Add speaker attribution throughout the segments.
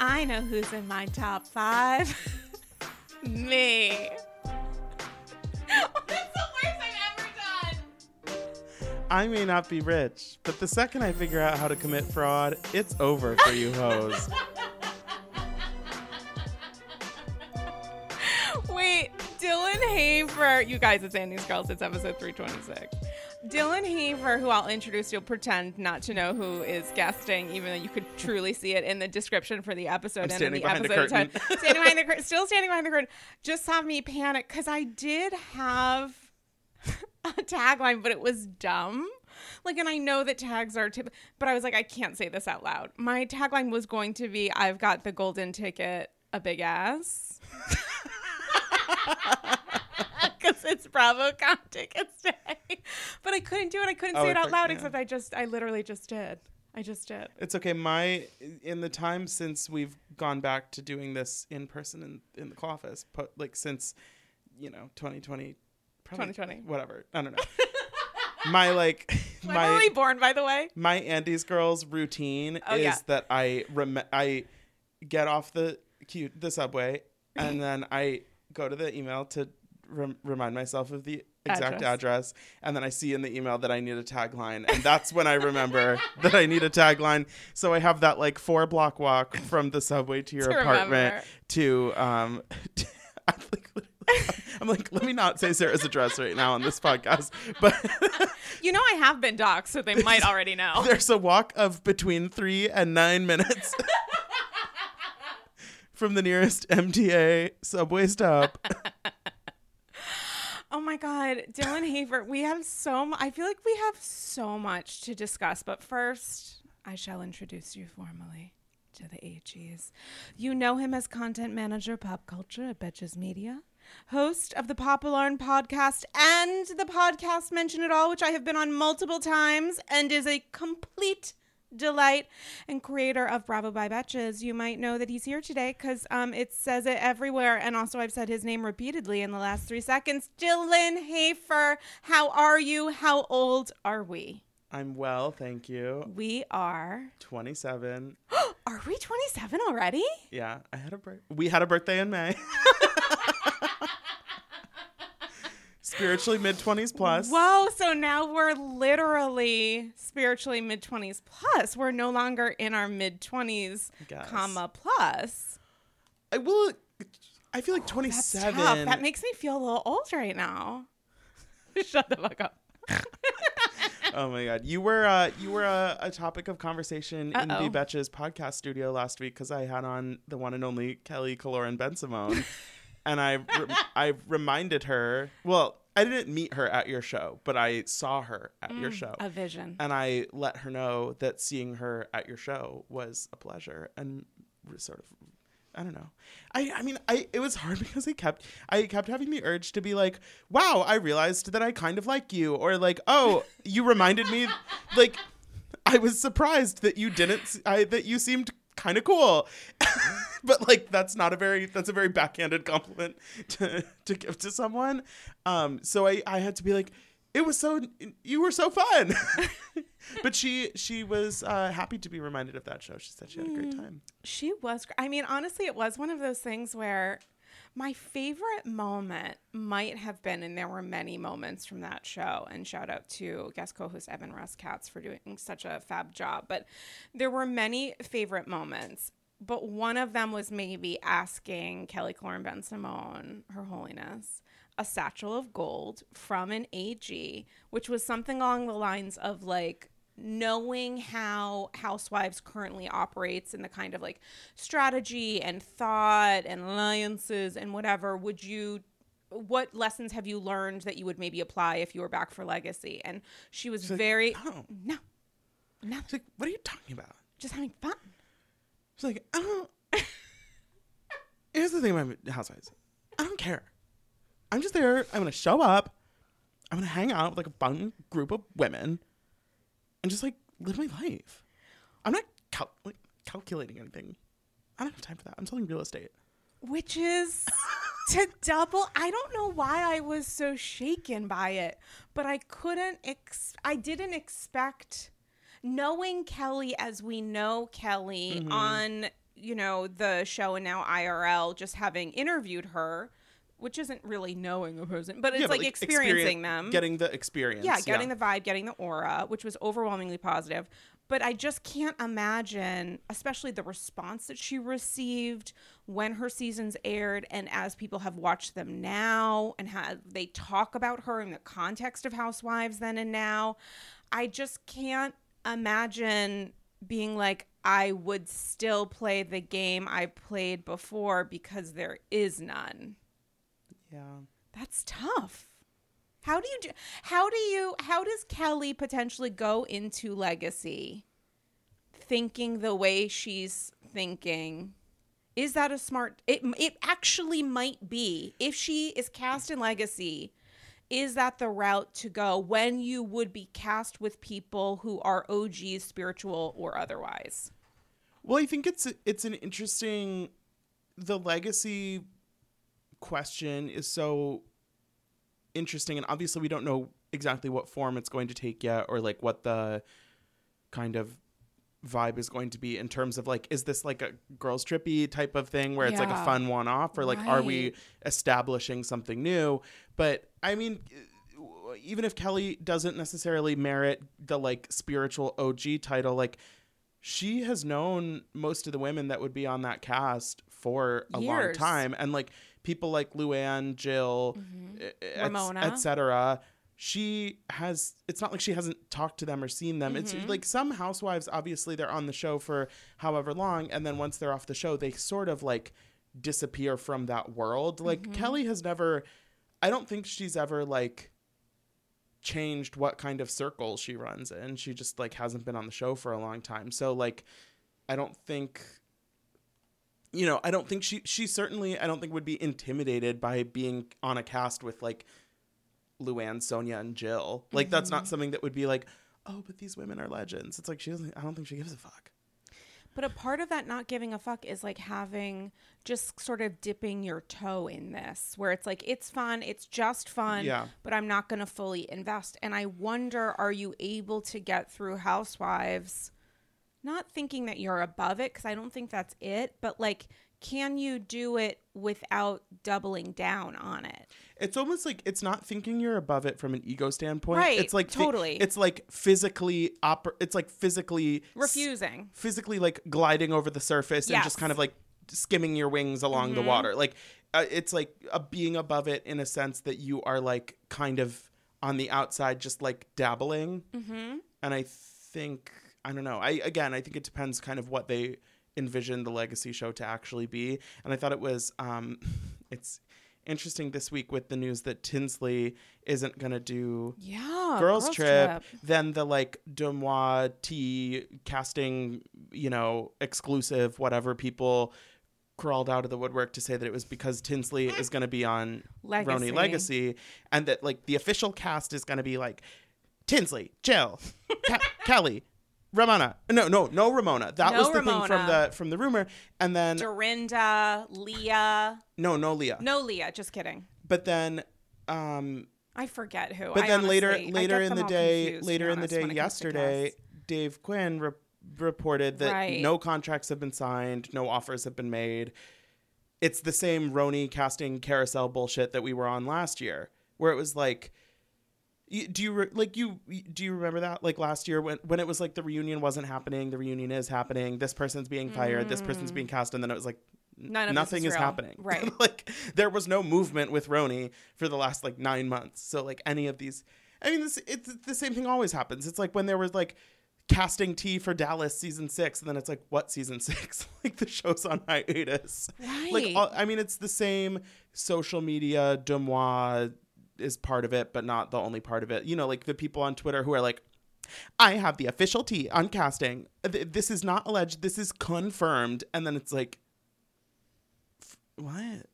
Speaker 1: I know who's in my top five. Me. That's the worst I've ever done.
Speaker 2: I may not be rich, but the second I figure out how to commit fraud, it's over for you hoes.
Speaker 1: Wait, Dylan Hafer. You guys, it's Andy's Girls. It's episode 326. Dylan Hafer, who I'll introduce, you'll pretend not to know who is guesting, even though you could truly see it in the description for the episode
Speaker 2: I'm
Speaker 1: and in the
Speaker 2: behind the
Speaker 1: episode
Speaker 2: curtain.
Speaker 1: title. standing behind the curtain, still standing behind the curtain. Just saw me panic because I did have a tagline, but it was dumb. Like, and I know that tags are, tip- but I was like, I can't say this out loud. My tagline was going to be, "I've got the golden ticket, a big ass." Because it's BravoCon tickets day. But I couldn't do it. I couldn't
Speaker 2: Oh,
Speaker 1: say it out loud,
Speaker 2: yeah.
Speaker 1: except I just, I literally just did. I just did.
Speaker 2: It's okay. My in the time since we've gone back to doing this in person in in the office, but like since you know 2020, probably
Speaker 1: 2020.
Speaker 2: whatever. I don't know. my like
Speaker 1: When
Speaker 2: my
Speaker 1: were we born, by the way?
Speaker 2: my Andy's girls routine
Speaker 1: Oh,
Speaker 2: is
Speaker 1: yeah.
Speaker 2: that I rem- I get off the queue the subway and then I go to the email to rem- remind myself of the exact
Speaker 1: Address.
Speaker 2: address. and then I see in the email that I need a tagline and that's when I remember that I need a tagline so I have that like four block walk from the subway to your
Speaker 1: To
Speaker 2: apartment
Speaker 1: remember.
Speaker 2: to um I'm like, I'm like let me not say Sarah's address right now on this podcast but
Speaker 1: You know, I have been doxxed, so they might already know.
Speaker 2: There's a walk of between three and nine minutes from the nearest MTA subway stop.
Speaker 1: Oh my God, Dylan Hafer, we have so mu- I feel like we have so much to discuss, but first, I shall introduce you formally to the AGs. You know him as content manager pop culture at Betches Media, host of the Pop Alarm podcast and the podcast Mention It All, which I have been on multiple times and is a complete delight and creator of Bravo by Betches. You might know that he's here today because um, it says it everywhere. And also, I've said his name repeatedly in the last three seconds. Dylan Hafer, how are you? How old are we?
Speaker 2: I'm well, thank you.
Speaker 1: We are.
Speaker 2: 27.
Speaker 1: Are we 27 already?
Speaker 2: Yeah, I had a bir- we had a birthday in May. Spiritually mid 20s plus.
Speaker 1: Whoa, so now we're literally spiritually mid 20s plus. We're no longer in our mid 20s, comma plus.
Speaker 2: I will I feel like 27.
Speaker 1: tough. That makes me feel a little old right now. Shut the fuck up.
Speaker 2: Oh my god, you were uh, you were a, a topic of conversation in
Speaker 1: Uh-oh.
Speaker 2: the Betches podcast studio last week because I had on the one and only Kelly Killoren Bensimon, and I re- I reminded her. Well, I didn't meet her at your show, but I saw her at your mm, show,
Speaker 1: A vision.
Speaker 2: and I let her know that seeing her at your show was a pleasure and sort of. I don't know. I, I mean, I it was hard because I kept I kept having the urge to be like, "Wow, I realized that I kind of like you," or like, "Oh, you reminded me." Like, I was surprised that you didn't. I that you seemed kind of cool, but like that's not a very that's a very backhanded compliment to to give to someone. Um, so I I had to be like, "It was so you were so fun." but she she was uh, happy to be reminded of that show. She said she had a great time.
Speaker 1: She was. I mean, honestly, it was one of those things where my favorite moment might have been, and there were many moments from that show. And shout out to guest co-host Evan Ross Katz for doing such a fab job. But there were many favorite moments. But one of them was maybe asking Kelly Killoren Bensimon, Her Holiness, a satchel of gold from an AG, which was something along the lines of like knowing how housewives currently operates and the kind of like strategy and thought and alliances and whatever would you what lessons have you learned that you would maybe apply if you were back for legacy and she was very
Speaker 2: "No."
Speaker 1: no no
Speaker 2: She's like, "What are you talking about?"
Speaker 1: just having fun
Speaker 2: She's like, I don't. Here's the thing about Housewives. I don't care. I'm just there. I'm gonna show up. I'm gonna hang out with like a fun group of women, and just like live my life. I'm not cal- like, calculating anything. I don't have time for that. I'm selling real estate.
Speaker 1: which is to double i don't know why i was so shaken by it but i couldn't ex- i didn't expect knowing kelly as we know kelly mm-hmm. on you know, the show and now IRL just having interviewed her, which isn't really knowing a person, but it's
Speaker 2: Yeah, but,
Speaker 1: like, experiencing them.
Speaker 2: getting the experience.
Speaker 1: yeah, getting the vibe, getting the aura, which was overwhelmingly positive. But I just can't imagine, especially the response that she received when her seasons aired, and as people have watched them now, and how they talk about her in the context of Housewives then and now. I just can't imagine being like, I would still play the game I played before because there is none.
Speaker 2: Yeah.
Speaker 1: That's tough. How do you do how do you how does Kelly potentially go into legacy thinking the way she's thinking? Is that a smart it it actually might be if she is cast in legacy is that the route to go when you would be cast with people who are OGs spiritual or otherwise?
Speaker 2: Well, I think it's it's an interesting the legacy question is so interesting and obviously we don't know exactly what form it's going to take yet or like what the kind of vibe is going to be in terms of like is this like a girls trippy type of thing where it's like a fun one off or like are we establishing something new? But i mean even if kelly doesn't necessarily merit the like spiritual og title like she has known most of the women that would be on that cast for a long time and like people like luann jill
Speaker 1: Mm-hmm.
Speaker 2: et- etc she has it's not like she hasn't talked to them or seen them
Speaker 1: Mm-hmm.
Speaker 2: it's like some housewives obviously they're on the show for however long and then once they're off the show they sort of like disappear from that world like
Speaker 1: Mm-hmm.
Speaker 2: kelly has never i don't think she's ever like changed what kind of circle she runs in she just like hasn't been on the show for a long time so like i don't think you know i don't think she she certainly i don't think would be intimidated by being on a cast with like Luann, Sonja, and Jill. Like that's
Speaker 1: Mm-hmm.
Speaker 2: not something that would be like, oh, but these women are legends. It's like she doesn't. I don't think she gives a fuck.
Speaker 1: But a part of that not giving a fuck is like having just sort of dipping your toe in this, where it's like, it's fun, it's just fun,
Speaker 2: Yeah.
Speaker 1: but I'm not going to fully invest. And I wonder, are you able to get through Housewives, not thinking that you're above it, because I don't think that's it, but like, can you do it without doubling down on it?
Speaker 2: It's almost like it's not thinking you're above it from an ego standpoint.
Speaker 1: Right,
Speaker 2: It's like thi-
Speaker 1: totally.
Speaker 2: it's like physically oper- It's like physically s-
Speaker 1: Refusing.
Speaker 2: physically like gliding over the surface and
Speaker 1: Yes. Mm-hmm.
Speaker 2: just kind of like skimming your wings along the water. Like uh, it's like a being above it in a sense that you are like kind of on the outside, just like dabbling.
Speaker 1: Mm-hmm.
Speaker 2: And I think I don't know. I again, I think it depends kind of what they envision the legacy show to actually be. And I thought it was um, it's interesting this week with the news that Tinsley isn't gonna do
Speaker 1: Yeah.
Speaker 2: girls, trip, then the like DeuxMoi T casting, you know, exclusive, whatever people crawled out of the woodwork to say that it was because Tinsley is going to be on
Speaker 1: Legacy.
Speaker 2: RONY Legacy, and that like the official cast is going to be like Tinsley, Jill, Ke- Kelly. Ramona, no, no, no, Ramona. That
Speaker 1: No
Speaker 2: was the thing from the from the rumor, and then
Speaker 1: Dorinda, Leah.
Speaker 2: no, no, Leah.
Speaker 1: No, Leah. Just kidding.
Speaker 2: But then, um,
Speaker 1: I forget who.
Speaker 2: But
Speaker 1: I
Speaker 2: then later,
Speaker 1: honestly- I
Speaker 2: later
Speaker 1: get
Speaker 2: in
Speaker 1: them
Speaker 2: the
Speaker 1: all
Speaker 2: day,
Speaker 1: confused, to be
Speaker 2: later in the
Speaker 1: honest,
Speaker 2: day
Speaker 1: when it comes to
Speaker 2: yesterday. Dave Quinn re- reported that
Speaker 1: Right.
Speaker 2: no contracts have been signed, no offers have been made. It's the same RONY casting carousel bullshit that we were on last year, where it was like, do you re- like you do you remember that like last year when when it was like the reunion wasn't happening, the reunion is happening, this person's being fired, this person's being cast, and then it was like
Speaker 1: Mm. None
Speaker 2: nothing
Speaker 1: is
Speaker 2: is happening.
Speaker 1: Right.
Speaker 2: like there was no movement with RONY for the last like nine months. So like any of these, I mean, this it's the same thing always happens. It's like when there was like casting tea for Dallas season six, and then it's like what season six? like the show's on hiatus.
Speaker 1: Right.
Speaker 2: Like all, I mean, it's the same social media. DeuxMoi is part of it, but not the only part of it. You know, like the people on Twitter who are like. I have the official T on casting. This is not alleged. This is confirmed. And then it's like, what?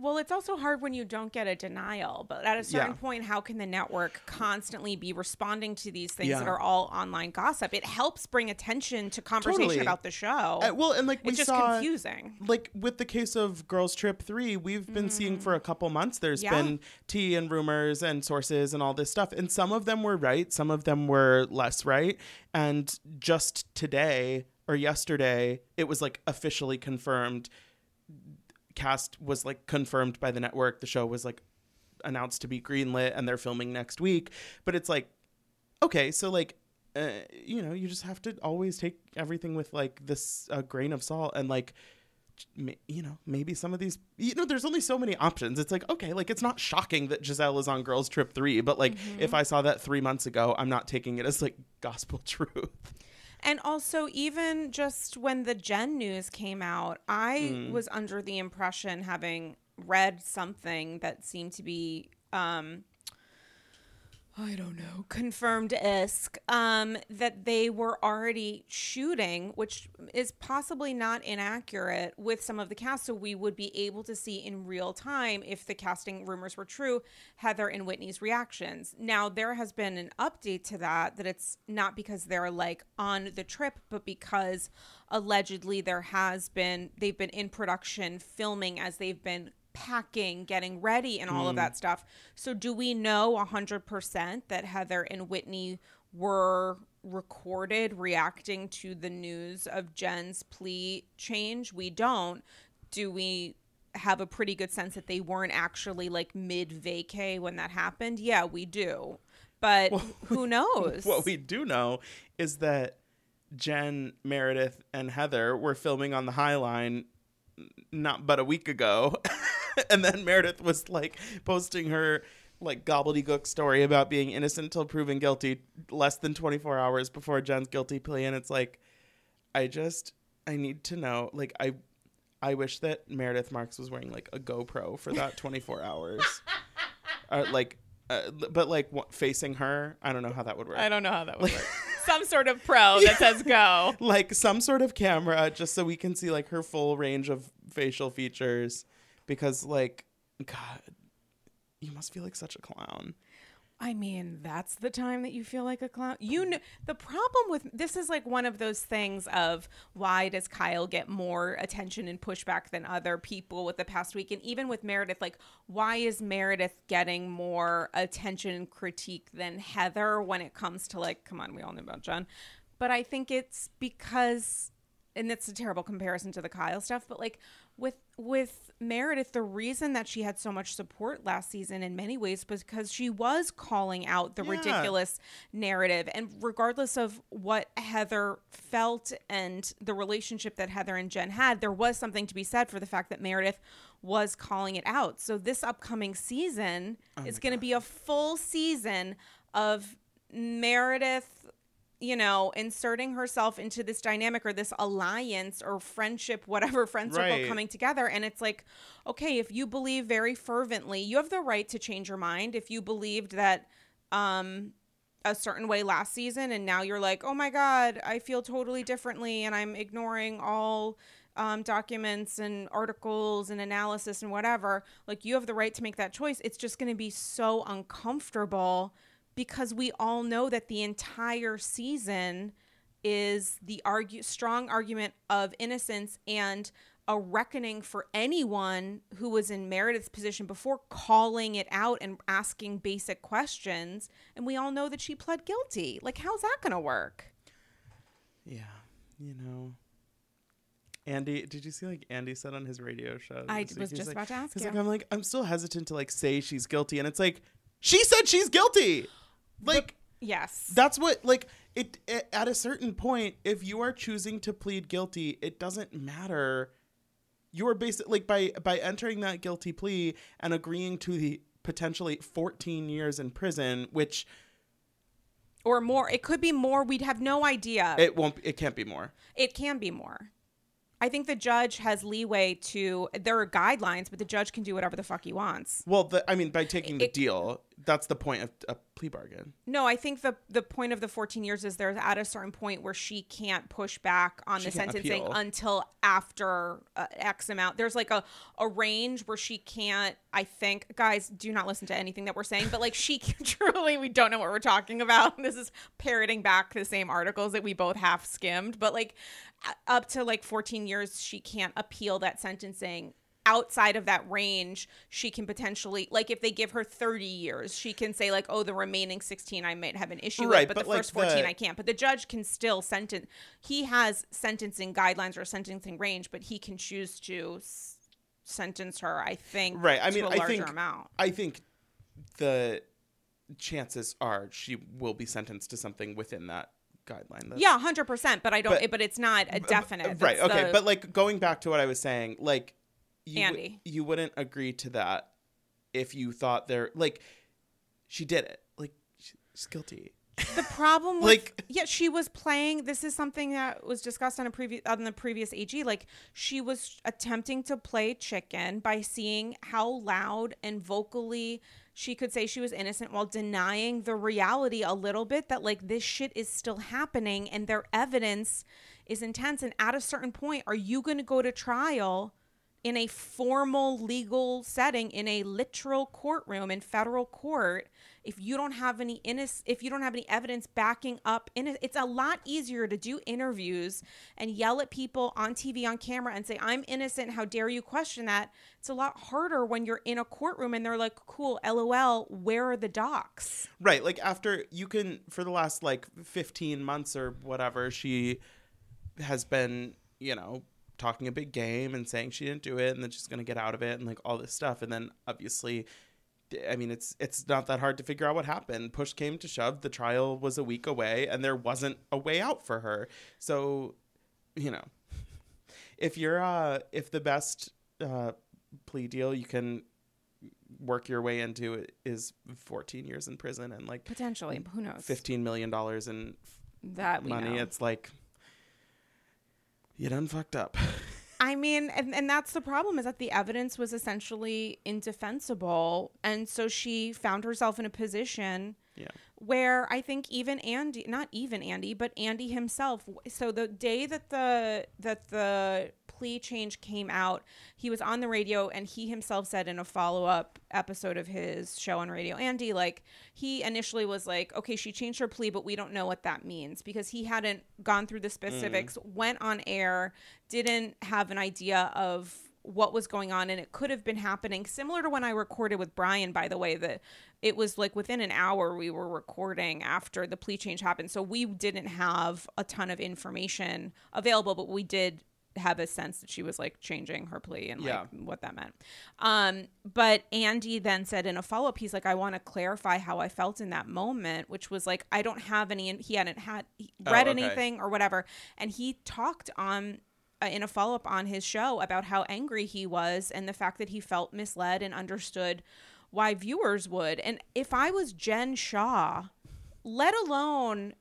Speaker 1: Well, it's also hard when you don't get a denial, but at a certain
Speaker 2: Yeah.
Speaker 1: point, how can the network constantly be responding to these things that are all online gossip? It helps bring attention to conversation
Speaker 2: Totally.
Speaker 1: about the show.
Speaker 2: Uh, well, and like we
Speaker 1: it's just
Speaker 2: saw,
Speaker 1: confusing.
Speaker 2: like with the case of Girls Trip Three, we've been seeing for a couple months. There's.
Speaker 1: Yeah.
Speaker 2: been tea and rumors and sources and all this stuff, and some of them were right, some of them were less right. And just today, or yesterday it was like officially confirmed cast was like confirmed by the network. The show was like announced to be greenlit and they're filming next week. But it's like okay so like uh, you know you just have to always take everything with like this uh, grain of salt and like you know maybe some of these you know there's only so many options. It's like okay like it's not shocking that gizelle is on girls trip 3 but like if i saw that three months ago i'm not taking it as like gospel truth
Speaker 1: And also, even just when the Jen news came out, I
Speaker 2: Mm.
Speaker 1: was under the impression, having read something that seemed to be, um, I don't know, confirmed isk, um, that they were already shooting, which is possibly not inaccurate with some of the cast. So we would be able to see in real time if the casting rumors were true, Heather and Whitney's reactions. Now, there has been an update to that, that it's not because they're like on the trip, but because allegedly there has been, they've been in production filming as they've been packing, getting ready, and all of hmm. that stuff. So, do we know 100% that Heather and Whitney were recorded reacting to the news of Jen's plea change? We don't. Do we have a pretty good sense that they weren't actually like mid vacay when that happened? Yeah, we do. But who knows?
Speaker 2: what we do know is that jen meredith and heather were filming on the high line not but a week ago and then meredith was like posting her like gobbledygook story about being innocent till proven guilty less than 24 hours before jen's guilty plea. And it's like i just i need to know like i i wish that meredith marks was wearing like a gopro for that 24 hours. Uh, like uh, but like what, facing her i don't know how that would work.
Speaker 1: I don't know how that would work. Some sort of pro that says go.
Speaker 2: like some sort of camera just so we can see like her full range of facial features because like god you must feel like such a clown
Speaker 1: I mean, that's the time that you feel like a clown. You know, the problem with this is like one of those things of why does Kyle get more attention and pushback than other people with the past week? And even with Meredith, like, why is Meredith getting more attention and critique than Heather when it comes to like, come on, we all know about John. But I think it's because and it's a terrible comparison to the Kyle stuff, but like with with Meredith, the reason that she had so much support last season in many ways was because she was calling out the
Speaker 2: Yeah.
Speaker 1: ridiculous narrative. And regardless of what Heather felt and the relationship that Heather and Jen had, there was something to be said for the fact that Meredith was calling it out. So this upcoming season oh is going to be a full season of Meredith you know, inserting herself into this dynamic or this alliance or friendship, whatever friend circle
Speaker 2: Right.
Speaker 1: coming together. And it's like, okay, if you believe very fervently, you have the right to change your mind. If you believed that um a certain way last season and now you're like, oh my God, I feel totally differently and I'm ignoring all um, documents and articles and analysis and whatever, like you have the right to make that choice. It's just going to be so uncomfortable because we all know that the entire season is the argue strong argument of innocence and a reckoning for anyone who was in Meredith's position before calling it out and asking basic questions and we all know that she pled guilty. Like how's that going to work?
Speaker 2: yeah you know Andy, did you see like Andy said on his radio show?
Speaker 1: I was just
Speaker 2: like-
Speaker 1: about to ask
Speaker 2: He's
Speaker 1: you.
Speaker 2: like, I'm like, I'm still hesitant to like say she's guilty, and it's like, she said she's guilty. Like,
Speaker 1: yes.
Speaker 2: that's what like it, it. At a certain point, if you are choosing to plead guilty, it doesn't matter. You're basically like by by entering that guilty plea and agreeing to the potentially 14 years in prison, which
Speaker 1: or more. It could be more. We'd have no idea.
Speaker 2: it won't. It can't be more.
Speaker 1: It can be more. I think the judge has leeway to. There are guidelines, but the judge can do whatever the fuck he wants.
Speaker 2: Well, the, I mean, by taking the
Speaker 1: It-
Speaker 2: deal, that's the point of a plea bargain.
Speaker 1: No, I think the the point of the 14 years is there's at a certain point where she can't push back on
Speaker 2: She
Speaker 1: the sentencing
Speaker 2: appeal.
Speaker 1: until after uh, X amount. There's like a a range where she can't. I think guys do not listen to anything that we're saying, but like she can truly we don't know what we're talking about. This is parroting back the same articles that we both half skimmed, but like up to like 14 years she can't appeal that sentencing outside of that range, she can potentially like if they give her 30 years, she can say like, "Oh, the remaining 16 I might have an issue
Speaker 2: Right,
Speaker 1: with, but,
Speaker 2: but,
Speaker 1: the
Speaker 2: like,
Speaker 1: first 14
Speaker 2: the-
Speaker 1: I can't." But the judge can still sentence. He has sentencing guidelines or sentencing range, but he can choose to s- sentence her. I think
Speaker 2: Right, I
Speaker 1: to
Speaker 2: mean, I think-
Speaker 1: amount.
Speaker 2: I think the chances are she will be sentenced to something within that guideline. That's-
Speaker 1: Yeah, hundred percent. But I don't.
Speaker 2: But-
Speaker 1: but, it's not a definite.
Speaker 2: right okay
Speaker 1: the-
Speaker 2: but like going back to what i was saying like you, w-
Speaker 1: Andy.
Speaker 2: you wouldn't agree to that if you thought there like she did it like she's guilty
Speaker 1: the problem with
Speaker 2: Like-
Speaker 1: yeah she was playing this is something that was discussed on a previous on the previous ag like she was attempting to play chicken by seeing how loud and vocally she could say she was innocent while denying the reality a little bit that like this shit is still happening and their evidence is intense. And at a certain point are you going to go to trial in a formal legal setting in a literal courtroom in federal court if you don't have any innoc- if you don't have any evidence backing up in it it's a lot easier to do interviews and yell at people on TV on camera and say I'm innocent. How dare you question that? It's a lot harder when you're in a courtroom and they're like cool lol where are the docs?
Speaker 2: Right like after you can for the last like 15 months or whatever she has been you know talking a big game and saying she didn't do it and then she's gonna get out of it and like all this stuff. And then obviously I mean, it's it's not that hard to figure out what happened. Push came to shove. The trial was a week away, and there wasn't a way out for her. So, you know, if you're uh, if the best uh, plea deal you can work your way into is 14 years in prison and like
Speaker 1: potentially who knows
Speaker 2: 15 million dollars in
Speaker 1: that
Speaker 2: money,
Speaker 1: know.
Speaker 2: it's like you done fucked up.
Speaker 1: I mean, and, and that's the problem is that the evidence was essentially indefensible. And so she found herself in a position
Speaker 2: Yeah.
Speaker 1: where I think even Andy, not even Andy, but Andy himself. So the day that the that the plea change came out, he was on the radio and he himself said in a follow up episode of his show on Radio Andy, like he initially was like, okay, she changed her plea, but we don't know what that means because he hadn't gone through the mm. specifics, went on air, didn't have an idea of what was going on and it could have been happening similar to when I recorded with Brian by the way that it was like within an hour we were recording after the plea change happened so we didn't have a ton of information available but we did have a sense that she was like changing her plea and like
Speaker 2: Yeah.
Speaker 1: what that meant um but Andy then said in a follow-up he's like I want to clarify how I felt in that moment which was like I don't have any he hadn't had he
Speaker 2: Oh,
Speaker 1: read
Speaker 2: okay.
Speaker 1: anything or whatever and he talked on Uh, in a follow up on his show about how angry he was and the fact that he felt misled and understood why viewers would. And if I was Jen Shah, let alone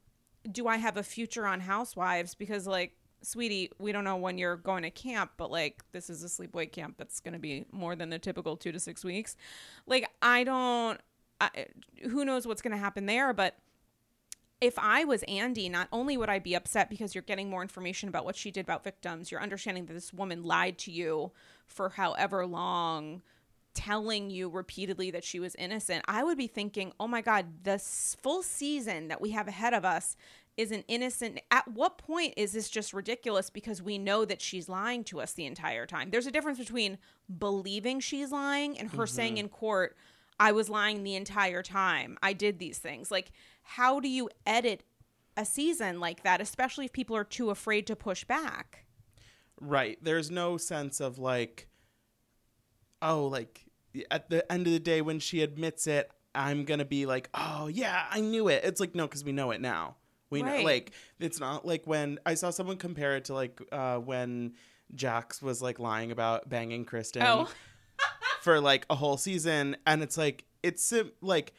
Speaker 1: do I have a future on Housewives, because like, sweetie, we don't know when you're going to camp, but like, this is a sleepaway camp that's going to be more than the typical two to six weeks. Like, I don't, I, who knows what's going to happen there, but if I was Andy, not only would I be upset because you're getting more information about what she did about victims, you're understanding that this woman lied to you for however long, telling you repeatedly that she was innocent. I would be thinking, oh my God, this full season that we have ahead of us is an innocent. At what point is this just ridiculous because we know that she's lying to us the entire time? There's a difference between believing she's lying and her saying mm-hmm. in court, I was lying the entire time. I did these things. Like, how do you edit a season like that, especially if people are too afraid to push back?
Speaker 2: Right. There's no sense of like, oh, like at the end of the day when she admits it, I'm gonna be like, oh yeah, I knew it. It's like no, because we know it now. We know like it's not like when I saw someone compare it to like uh, when Jax was like lying about banging Kristen
Speaker 1: Oh.
Speaker 2: for like a whole season, and it's like it's like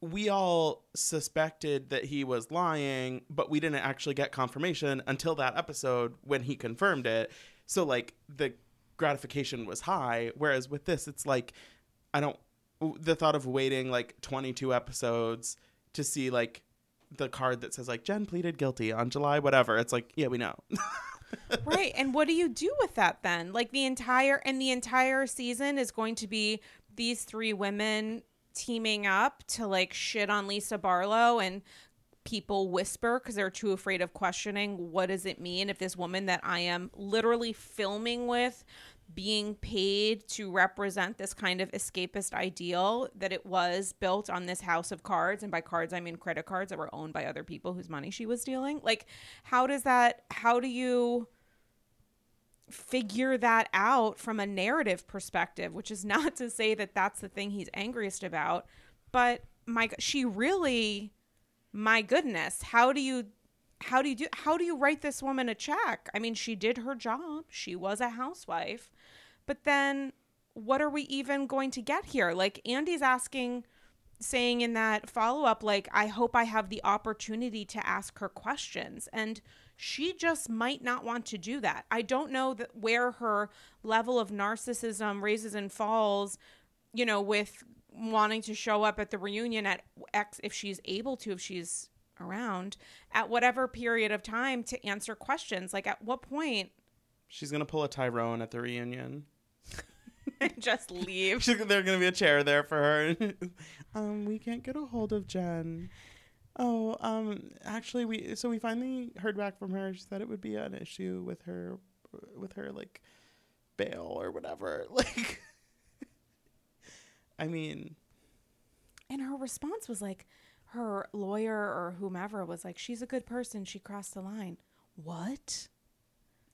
Speaker 2: we all suspected that he was lying, but we didn't actually get confirmation until that episode when he confirmed it. So like the gratification was high, whereas with this, it's like I don't. The thought of waiting like 22 episodes to see like the card that says like Jen pleaded guilty on July whatever. It's like yeah, we know.
Speaker 1: right. And what do you do with that then? Like the entire and the entire season is going to be these three women teaming up to like shit on Lisa Barlow and people whisper because they're too afraid of questioning what does it mean if this woman that I am literally filming with being paid to represent this kind of escapist ideal that it was built on this house of cards and by cards I mean credit cards that were owned by other people whose money she was stealing? Like how does that how do you figure that out from a narrative perspective which is not to say that that's the thing he's angriest about but my she really my goodness how do you how do you do how do you write this woman a check? I mean she did her job. She was a housewife. But then what are we even going to get here? Like andy's asking saying in that follow-up like i hope i have the opportunity to ask her questions. And she just might not want to do that i don't know that where her level of narcissism raises and falls you know with wanting to show up at the reunion at x if she's able to if she's around at whatever period of time to answer questions like at what point
Speaker 2: She's gonna pull a Tyrone at the reunion.
Speaker 1: and just leave
Speaker 2: She's, there's gonna be a chair there for her. um, we can't get a hold of Jen. Oh, um, actually, we so we finally heard back from her. She said it would be an issue with her, with her like bail or whatever. Like, I mean,
Speaker 1: and her response was like her lawyer or whomever was like she's a good person. She crossed the line. What?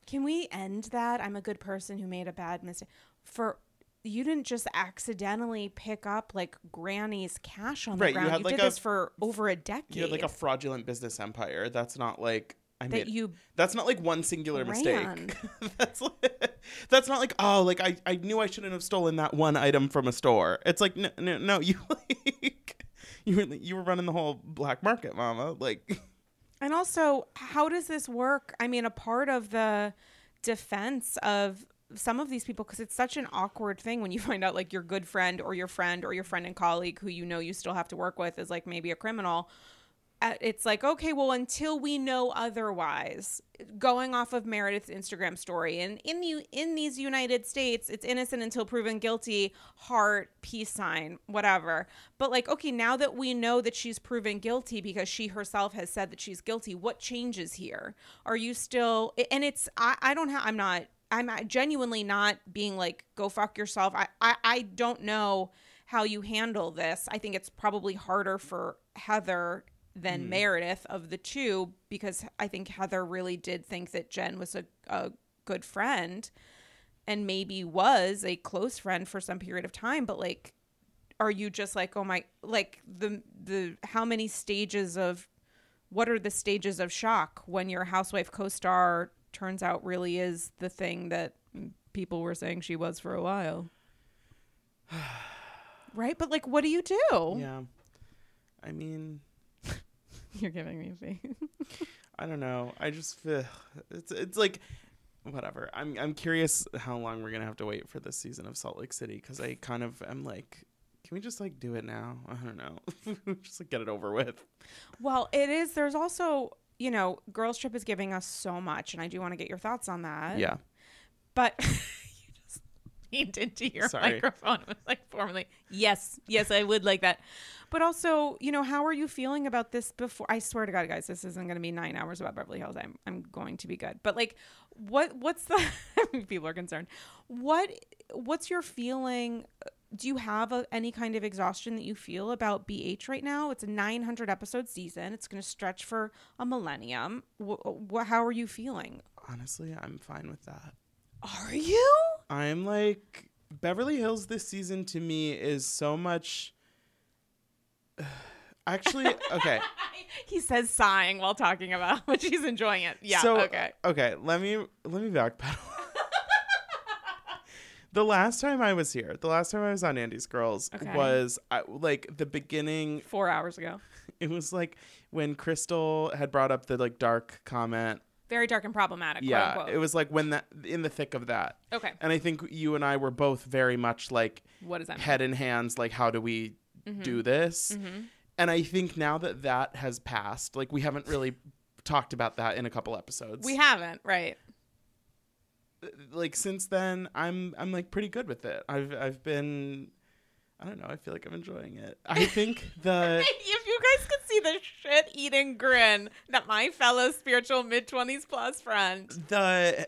Speaker 1: Can we end that? I'm a good person who made a bad mistake. For you didn't just accidentally pick up like granny's cash on the
Speaker 2: Right, you
Speaker 1: ground
Speaker 2: had,
Speaker 1: you,
Speaker 2: like,
Speaker 1: did
Speaker 2: a-
Speaker 1: this for over a decade
Speaker 2: you had like a fraudulent business empire. That's not like I
Speaker 1: that
Speaker 2: mean,
Speaker 1: you
Speaker 2: that's not like one singular
Speaker 1: ran.
Speaker 2: mistake. that's like, that's not like oh, like I I knew I shouldn't have stolen that one item from a store. It's like no no, no you like you were you were running the whole black market, mama. Like
Speaker 1: And also, how does this work? I mean, a part of the defense of some of these people, because it's such an awkward thing when you find out like your good friend or your friend or your friend and colleague who you know you still have to work with is like maybe a criminal. Uh, It's like, okay, well, until we know otherwise, going off of Meredith's Instagram story, and in the in these United States, it's innocent until proven guilty. Heart, peace sign, whatever. But like, okay, now that we know that she's proven guilty because she herself has said that she's guilty, what changes here? Are you still? And it's I I don't have I'm not I'm genuinely not being like go fuck yourself. I I, I don't know how you handle this. I think it's probably harder for Heather than mm. Meredith of the two because I think Heather really did think that Jen was a, a good friend and maybe was a close friend for some period of time but like are you just like oh my like the the how many stages of what are the stages of shock when your housewife co-star turns out really is the thing that people were saying she was for a while right but like what do you do
Speaker 2: yeah, I mean
Speaker 1: you're giving me face
Speaker 2: I don't know. I just feel it's it's like whatever. I'm I'm curious how long we're gonna have to wait for this season of Salt Lake City because I kind of am like, can we just like do it now? I don't know, just like get it over with.
Speaker 1: Well, it is. There's also, you know, Girls Trip is giving us so much, and I do want to get your thoughts on that.
Speaker 2: Yeah,
Speaker 1: But you just leaned into your
Speaker 2: Sorry.
Speaker 1: microphone. It was like formally, yes, yes, I would like that. But also, you know, how are you feeling about this before? I swear to God, guys, this isn't going to be nine hours about Beverly Hills. I'm, I'm going to be good. But like, what, what's the? people are concerned. What, what's your feeling? Do you have a, any kind of exhaustion that you feel about BH right now? It's a 900 episode season. It's going to stretch for a millennium. Wh- wh- how are you feeling?
Speaker 2: honestly, I'm fine with that.
Speaker 1: Are you?
Speaker 2: I'm like Beverly Hills this season to me is so much. Actually, okay.
Speaker 1: he says sighing while talking about much he's enjoying it. Yeah.
Speaker 2: So
Speaker 1: okay.
Speaker 2: okay, let me let me backpedal. The last time I was here, the last time I was on Andy's Girls
Speaker 1: Okay.
Speaker 2: was I, like the beginning.
Speaker 1: Four hours ago.
Speaker 2: It was like when Crystal had brought up the like dark comment.
Speaker 1: Very dark and problematic. quote
Speaker 2: yeah,
Speaker 1: unquote.
Speaker 2: it was like when that in the thick of that.
Speaker 1: Okay.
Speaker 2: And I think you and I were both very much like
Speaker 1: What does that mean?
Speaker 2: head in hands, like how do we do this?
Speaker 1: Mhm.
Speaker 2: And I think now that that has passed, like we haven't really talked about that in a couple episodes.
Speaker 1: We haven't, right?
Speaker 2: Like since then I'm I'm like pretty good with it. I've I've been I don't know, I feel like I'm enjoying it. I think the
Speaker 1: if you guys could see the shit eating grin that my fellow spiritual mid 20s plus friend
Speaker 2: the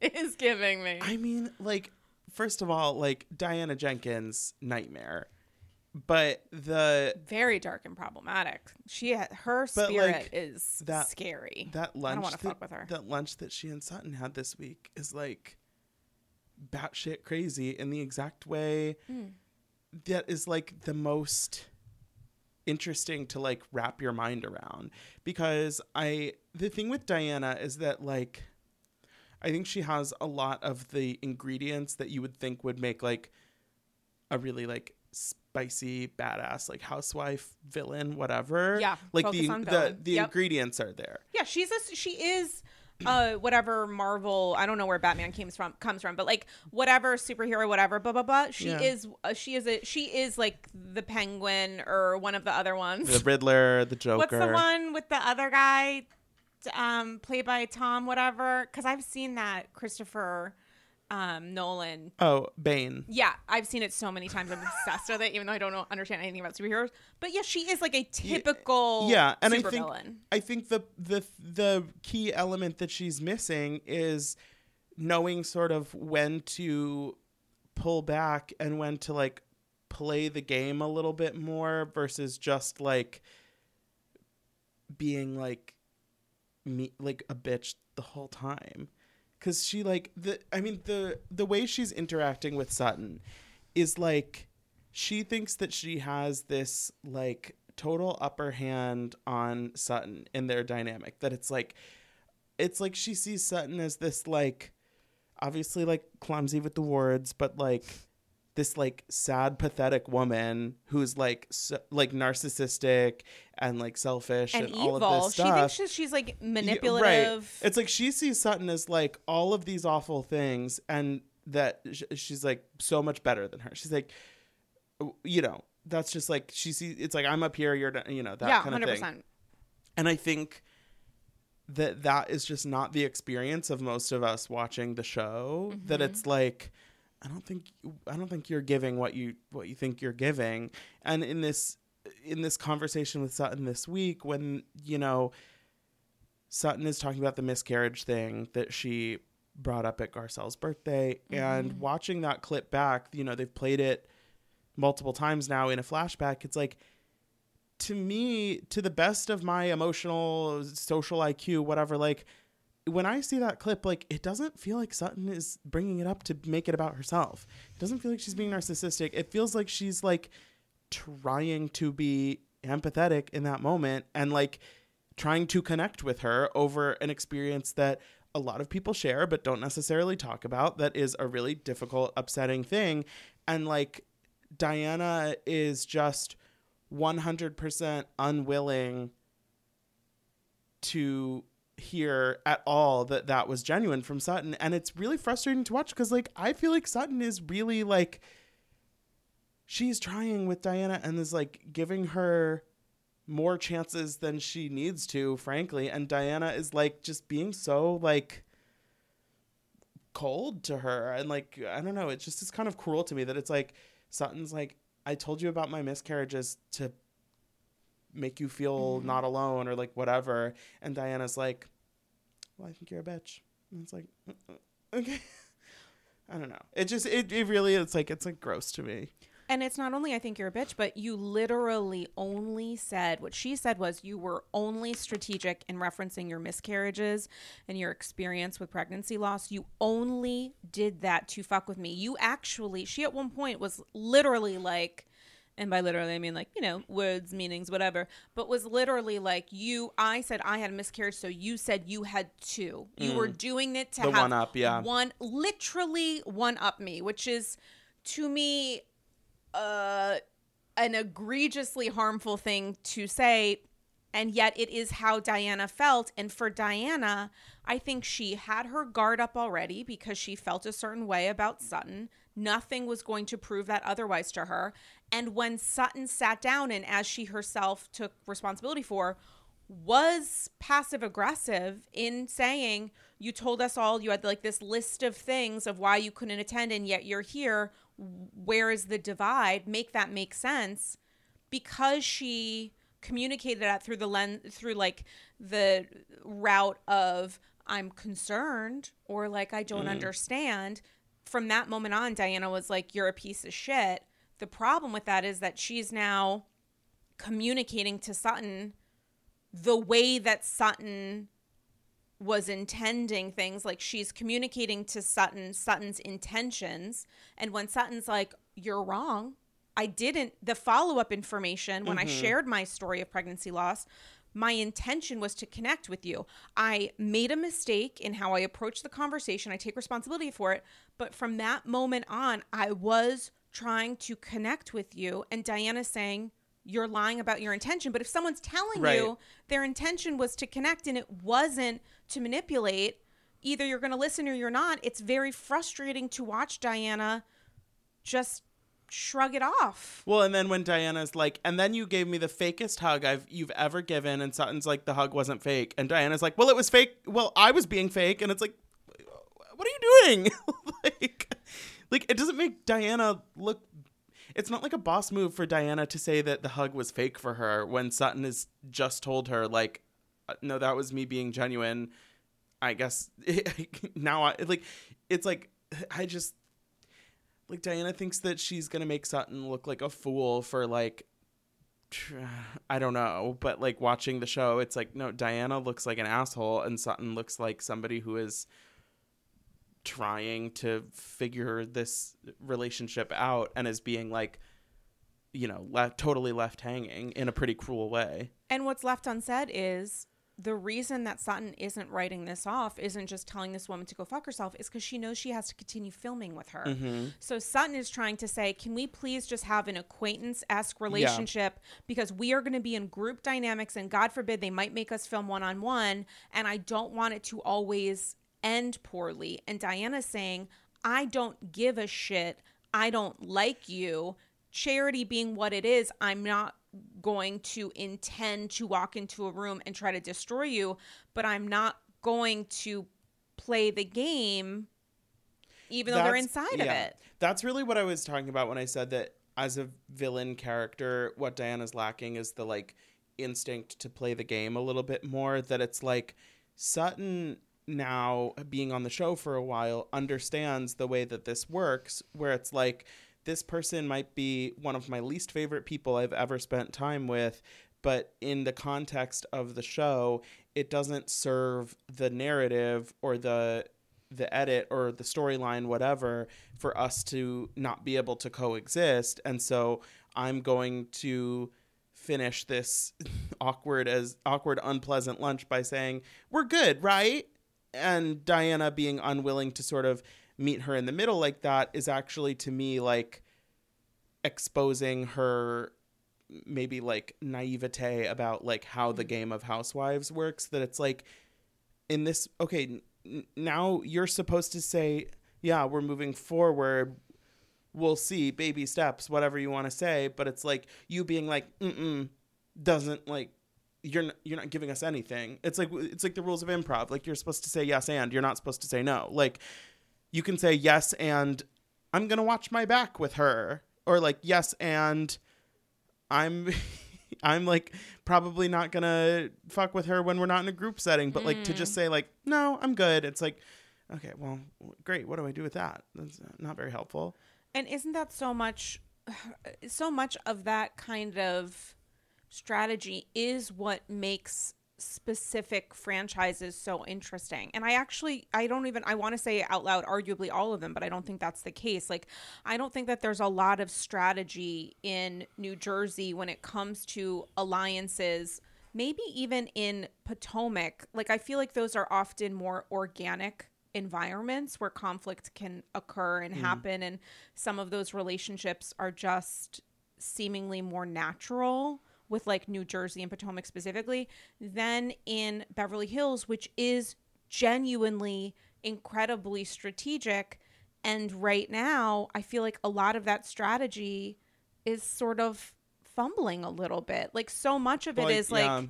Speaker 1: is giving me.
Speaker 2: I mean like first of all, like Diana Jenkins nightmare, but the
Speaker 1: Very dark and problematic. She had, her spirit
Speaker 2: like,
Speaker 1: is
Speaker 2: that-
Speaker 1: scary.
Speaker 2: that lunch I
Speaker 1: don't want to
Speaker 2: that,
Speaker 1: fuck with her.
Speaker 2: that lunch that she and Sutton had this week is like batshit crazy in the exact way
Speaker 1: Mm.
Speaker 2: that is like the most interesting to like wrap your mind around because I the thing with Diana is that like I think she has a lot of the ingredients that you would think would make like a really like spicy badass like housewife villain whatever
Speaker 1: Yeah,
Speaker 2: like the the, the
Speaker 1: Yep.
Speaker 2: ingredients are there
Speaker 1: Yeah, she's a she is uh whatever Marvel I don't know where Batman comes from comes from but like whatever superhero whatever blah blah blah she
Speaker 2: Yeah.
Speaker 1: is uh, she is a she is like the Penguin or one of the other ones.
Speaker 2: the Riddler the Joker
Speaker 1: What's the one with the other guy um played by Tom whatever cuz I've seen that Christopher um Nolan
Speaker 2: oh Bane
Speaker 1: yeah, I've seen it so many times. I'm obsessed with it, even though I don't know, understand anything about superheroes. But yeah, she is like a typical
Speaker 2: yeah and i think
Speaker 1: supervillain.
Speaker 2: i think the the the key element that she's missing is knowing sort of when to pull back and when to like play the game a little bit more versus just like being like me like a bitch the whole time cuz she like the i mean the the way she's interacting with Sutton is like she thinks that she has this like total upper hand on Sutton in their dynamic that it's like it's like she sees Sutton as this like obviously like clumsy with the words but like this like sad pathetic woman who's like so, like narcissistic and like selfish and,
Speaker 1: and
Speaker 2: all of this
Speaker 1: She thinks she's, she's like
Speaker 2: Yeah,
Speaker 1: manipulative.
Speaker 2: It's like she sees Sutton as like all of these awful things, and that sh- she's like so much better than her. She's like, you know, that's just like she sees. It's like I'm up here, you're, you know, that
Speaker 1: yeah,
Speaker 2: kind of
Speaker 1: hundred
Speaker 2: thing.
Speaker 1: percent.
Speaker 2: And I think that that is just not the experience of most of us watching the show. That
Speaker 1: Mhm.
Speaker 2: it's like. I don't think I don't think you're giving what you what you think you're giving. And in this in this conversation with Sutton this week, when you know Sutton is talking about the miscarriage thing that she brought up at Garcelle's birthday, and
Speaker 1: Mhm.
Speaker 2: watching that clip back, you know they've played it multiple times now in a flashback. It's like to me, to the best of my emotional, social IQ, whatever, like when I see that clip, like it doesn't feel like Sutton is bringing it up to make it about herself. It doesn't feel like she's being narcissistic. It feels like she's like trying to be empathetic in that moment and like trying to connect with her over an experience that a lot of people share but don't necessarily talk about that is a really difficult upsetting thing and like Diana is just 100% unwilling to hear at all that that was genuine from Sutton. And it's really frustrating to watch because like I feel like Sutton is really like she's trying with Diana and is like giving her more chances than she needs to frankly. And Diana is like just being so like cold to her. And like I don't know. It just is kind of cruel to me that it's like Sutton's like I told you about my miscarriages to make you feel
Speaker 1: Mhm.
Speaker 2: not alone or like whatever and Diana's like well I think you're a bitch and it's like "Uh, uh, okay I don't know it just it, it really it's like it's like gross to me
Speaker 1: And it's not only I think you're a bitch, but you literally only said what she said was you were only strategic in referencing your miscarriages and your experience with pregnancy loss. You only did that to fuck with me. You actually, she at one point was literally like, and by literally I mean like, you know, words, meanings, whatever, but was literally like, you, I said I had a miscarriage, so you said you had two. You were doing it to
Speaker 2: The
Speaker 1: have
Speaker 2: one up, yeah.
Speaker 1: one, literally one up me, which is to me uh, an egregiously harmful thing to say. And yet it is how Diana felt. And for Diana I think she had her guard up already because she felt a certain way about Sutton nothing was going to prove that otherwise to her. And when Sutton sat down and as she herself took responsibility for was passive aggressive in saying you told us all you had like this list of things of why you couldn't attend and yet you're here. Where is the divide? Make that make sense. Because she communicated that through the lens through like the route of i'm concerned or like i don't mm-hmm. understand from that moment on, Diana was like, You're a piece of shit. The problem with that is that she's now communicating to Sutton the way that Sutton was intending things. Like she's communicating to Sutton Sutton's intentions. And when Sutton's like you're wrong. I didn't the follow-up information when I mm-hmm. shared my story of pregnancy loss my intention was to connect with you. I made a mistake in how I approached the conversation. I take responsibility for it, but from that moment on I was trying to connect with you and Diana's saying you're lying about your intention. But if someone's telling
Speaker 2: Right.
Speaker 1: you their intention was to connect and it wasn't to manipulate, either you're going to listen or you're not. It's very frustrating to watch Diana just shrug it off.
Speaker 2: Well, and then when Diana's like, and then you gave me the fakest hug I've you've ever given, and Sutton's like, the hug wasn't fake, and Diana's like, well, it was fake. Well, I was being fake, and it's like, what are you doing? like, like it doesn't make Diana look. It's not like a boss move for Diana to say that the hug was fake for her when Sutton has just told her like, "Uh, no, that was me being genuine. I guess now I like, it's like I just like Diana thinks that she's gonna make Sutton look like a fool for like I don't know, but like watching the show, it's like no, Diana looks like an asshole, and Sutton looks like somebody who is trying to figure this relationship out and is being like, you know, left totally left hanging in a pretty cruel way.
Speaker 1: And what's left unsaid is the reason that Sutton isn't writing this off isn't just telling this woman to go fuck herself, is because she knows she has to continue filming with her. Mm-hmm. So Sutton is trying to say, can we please just have an acquaintance esque relationship because we are going to be in group dynamics and God forbid they might make us film one on one. And I don't want it to always end poorly. And Diana's saying, I don't give a shit. I don't like you. Charity being what it is, I'm not going to intend to walk into a room and try to destroy you, but I'm not going to play the game even though they're
Speaker 2: That's-
Speaker 1: inside of it.
Speaker 2: That's really what I was talking about when I said that as a villain character, what Diana's lacking is the like instinct to play the game a little bit more. That it's like Sutton now being on the show for a while understands the way that this works, where it's like this person might be one of my least favorite people I've ever spent time with, but in the context of the show, it doesn't serve the narrative or the the edit or the storyline whatever for us to not be able to coexist. And so i'm going to finish this awkward as awkward unpleasant lunch by saying we're good right? And diana being unwilling to sort of meet her in the middle like that is actually to me like exposing her maybe like naivete about like how the game of housewives works that it's like in this okay n- now you're supposed to say yeah we're moving forward we'll see baby steps whatever you want to say but it's like you being like mm doesn't like you're you're not giving us anything. It's like it's like the rules of improv. Like you're supposed to say yes and you're not supposed to say no. Like you can say yes and i'm gonna watch my back with her or like yes and i'm i'm like probably not gonna fuck with her when we're not in a group setting but like to just mm. say like no i'm good. It's like okay well great what do i do with that? That's not very helpful.
Speaker 1: And isn't that so much so much of that kind of strategy is what makes specific franchises so interesting. And I actually I don't even I want to say out loud arguably all of them, but I don't think that's the case. Like I don't think that there's a lot of strategy in New Jersey when it comes to alliances maybe even in Potomac, like I feel like those are often more organic environments where conflict can occur and mm. happen and some of those relationships are just seemingly more natural with like New Jersey and Potomac specifically than in Beverly Hills which is genuinely incredibly strategic and right now I feel like a lot of that strategy is sort of fumbling a little bit like so much of it
Speaker 2: Well,
Speaker 1: is like
Speaker 2: yeah.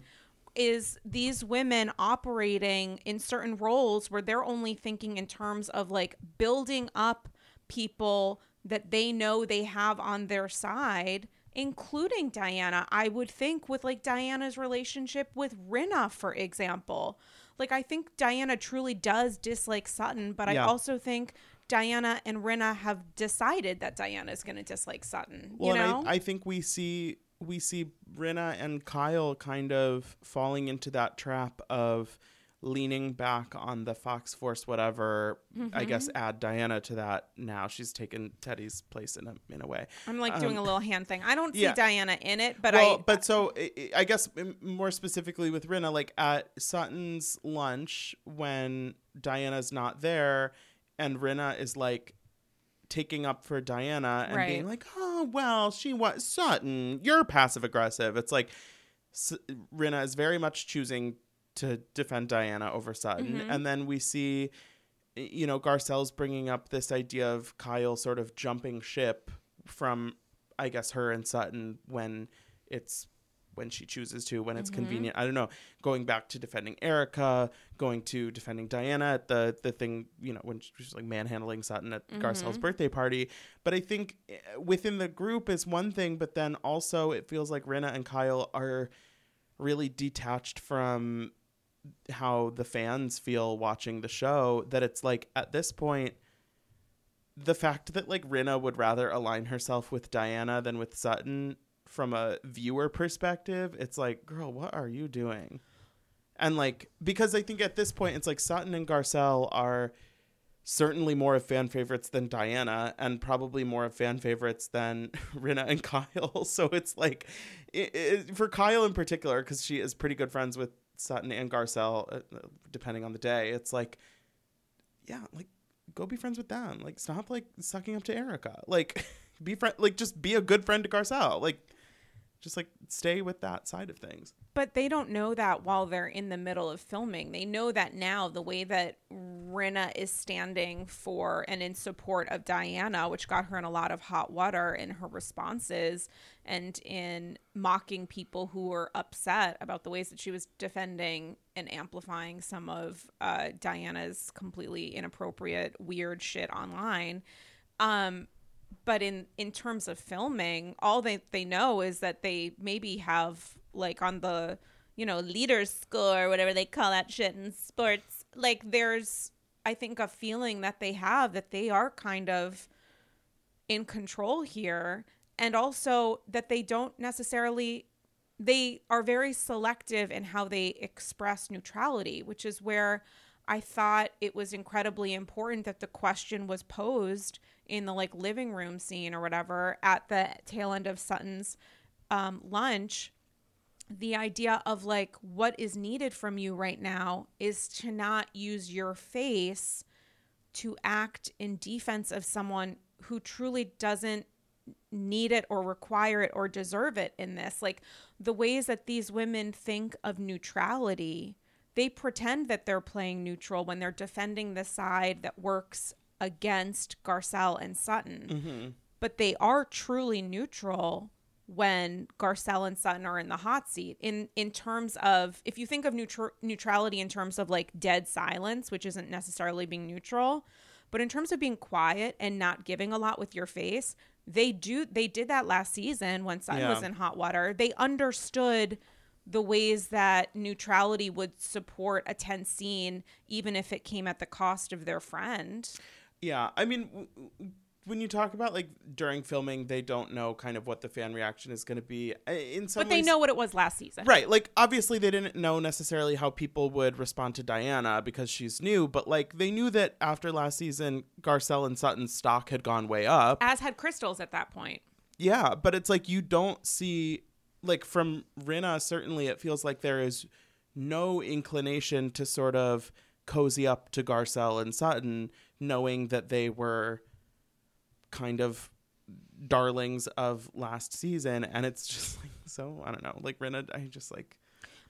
Speaker 1: is these women operating in certain roles where they're only thinking in terms of like building up people that they know they have on their side including Diana I would think with like Diana's relationship with Rinna for example Like I think Diana truly does dislike Sutton, but
Speaker 2: Yeah.
Speaker 1: I also think Diana and Rinna have decided that Diana is going to dislike Sutton.
Speaker 2: Well,
Speaker 1: you know?
Speaker 2: and I, I think we see we see Rinna and Kyle kind of falling into that trap of leaning back on the Fox Force, whatever. I guess
Speaker 1: Mm-hmm.
Speaker 2: add Diana to that. Now she's taken Teddi's place in a in a way.
Speaker 1: I'm like doing a little hand thing. I don't see
Speaker 2: um, yeah.
Speaker 1: Diana in it, but
Speaker 2: well,
Speaker 1: I
Speaker 2: but so I- guess more specifically with Rinna, like at Sutton's lunch when Diana's not there, and Rinna is like taking up for Diana and being like, "Oh well, she was Sutton. You're passive aggressive." It's like S- Rinna is very much choosing to defend Diana over Sutton,
Speaker 1: Mhm.
Speaker 2: and then we see. You know, Garcelle's bringing up this idea of Kyle sort of jumping ship from, I guess, her and Sutton when it's when she chooses to, when it's
Speaker 1: Mhm.
Speaker 2: convenient. I don't know. Going back to defending Erika, going to defending Diana at the the thing, you know, when she's like manhandling Sutton at Garcelle's
Speaker 1: Mhm.
Speaker 2: birthday party. But I think eh, within the group is one thing, but then also it feels like Rinna and Kyle are really detached from how the fans feel watching the show. That it's like at this point. The fact that like Rinna would rather align herself with Diana than with Sutton from a viewer perspective, it's like, girl, what are you doing? And like, because I think at this point, it's like Sutton and Garcelle are certainly more of fan favorites than Diana, and probably more of fan favorites than Rinna and Kyle. So it's like, it, it, for Kyle in particular, because she is pretty good friends with Sutton and Garcelle, uh, depending on the day, it's like, yeah, like go be friends with them. Like stop like sucking up to Erika. Like be friend like just be a good friend to Garcelle. Like just like stay with that side of things.
Speaker 1: But they don't know that while they're in the middle of filming. They know that now the way that Rinna is standing for and in support of Diana, which got her in a lot of hot water in her responses and in mocking people who were upset about the ways that she was defending and amplifying some of uh, Diana's completely inappropriate, weird shit online. Um, but in in terms of filming all they they know is that they maybe have like on the you know leaders score whatever they call that shit in sports like there's i think a feeling that they have that they are kind of in control here and also that they don't necessarily they are very selective in how they express neutrality which is where i thought it was incredibly important that the question was posed in the like living room scene or whatever at the tail end of sutton's um, lunch the idea of like what is needed from you right now is to not use your face to act in defense of someone who truly doesn't need it or require it or deserve it in this. Like the ways that these women think of neutrality, they pretend that they're playing neutral when they're defending the side that works against Garcelle and Sutton.
Speaker 2: Mm-hmm.
Speaker 1: But they are truly neutral when Garcelle and Sutton are in the hot seat. In in terms of if you think of neutral neutrality in terms of like dead silence, which isn't necessarily being neutral, but in terms of being quiet and not giving a lot with your face, they do they did that last season when Sutton was in hot water. They understood the ways that neutrality would support a tense scene even if it came at the cost of their friend.
Speaker 2: Yeah, I mean, w- when you talk about like during filming, they don't know kind of what the fan reaction is going to be. In some
Speaker 1: But they
Speaker 2: ways-
Speaker 1: know what it was last season.
Speaker 2: Right. Like obviously they didn't know necessarily how people would respond to Diana because she's new, but like they knew that after last season Garcelle and Sutton's stock had gone way up.
Speaker 1: As had Crystal's at that point.
Speaker 2: Yeah, but it's like you don't see like from Rinna certainly it feels like there is no inclination to sort of cozy up to Garcelle and Sutton knowing that they were kind of darlings of last season and it's just like so I don't know like Rinna I just like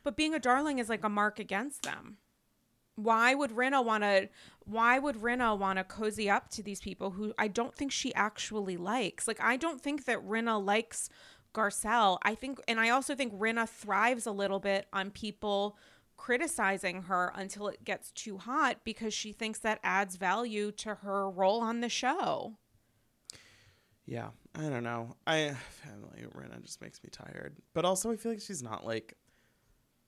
Speaker 1: But being a darling is like a mark against them. Why would Rinna want to? Why would Rinna want to cozy up to these people who I don't think she actually likes? Like I don't think that Rinna likes Garcelle. I think, and I also think Rinna thrives a little bit on people criticizing her until it gets too hot because she thinks that adds value to her role on the show.
Speaker 2: Yeah, I don't know. I family Rinna just makes me tired. But also I feel like she's not like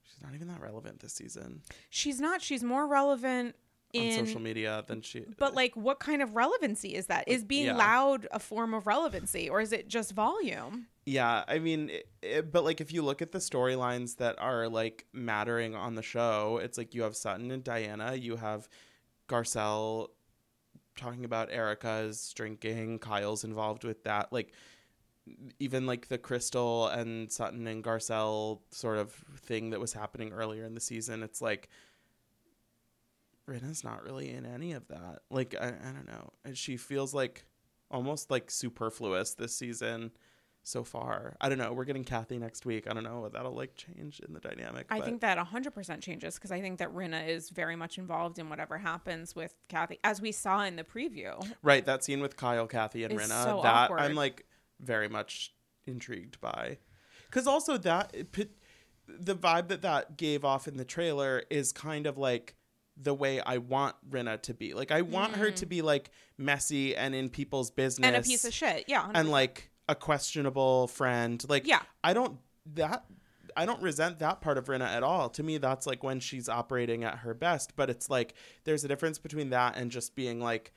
Speaker 2: she's not even that relevant this season
Speaker 1: She's not. She's more relevant in
Speaker 2: on social media than she.
Speaker 1: But like, what kind of relevancy is that? Is being
Speaker 2: Yeah.
Speaker 1: loud a form of relevancy, or is it just volume?
Speaker 2: Yeah, I mean, it, it, but like if you look at the storylines that are like mattering on the show, it's like you have Sutton and Diana, you have Garcelle talking about Erika's drinking, Kyle's involved with that, like even like the Crystal and Sutton and Garcelle sort of thing that was happening earlier in the season. It's like Rinna's not really in any of that. Like I, I don't know, she feels like almost like superfluous this season so far. I don't know. We're getting Kathy next week. I don't know. That'll like change in the dynamic.
Speaker 1: I
Speaker 2: but-
Speaker 1: think that 100% changes because I think that Rinna is very much involved in whatever happens with Kathy, as we saw in the preview.
Speaker 2: right that scene with Kyle, Kathy, and Rinna.
Speaker 1: so
Speaker 2: that
Speaker 1: awkward.
Speaker 2: I'm like very much intrigued by, because also that the vibe that that gave off in the trailer is kind of like the way I want Rinna to be. Like I want her to be like messy and in people's business
Speaker 1: Mm. And a piece of shit. Yeah.
Speaker 2: and
Speaker 1: 100%.
Speaker 2: like a questionable friend. Like
Speaker 1: Yeah.
Speaker 2: I don't that I don't resent that part of Rinna at all. To me, that's like when she's operating at her best. But it's like there's a difference between that and just being like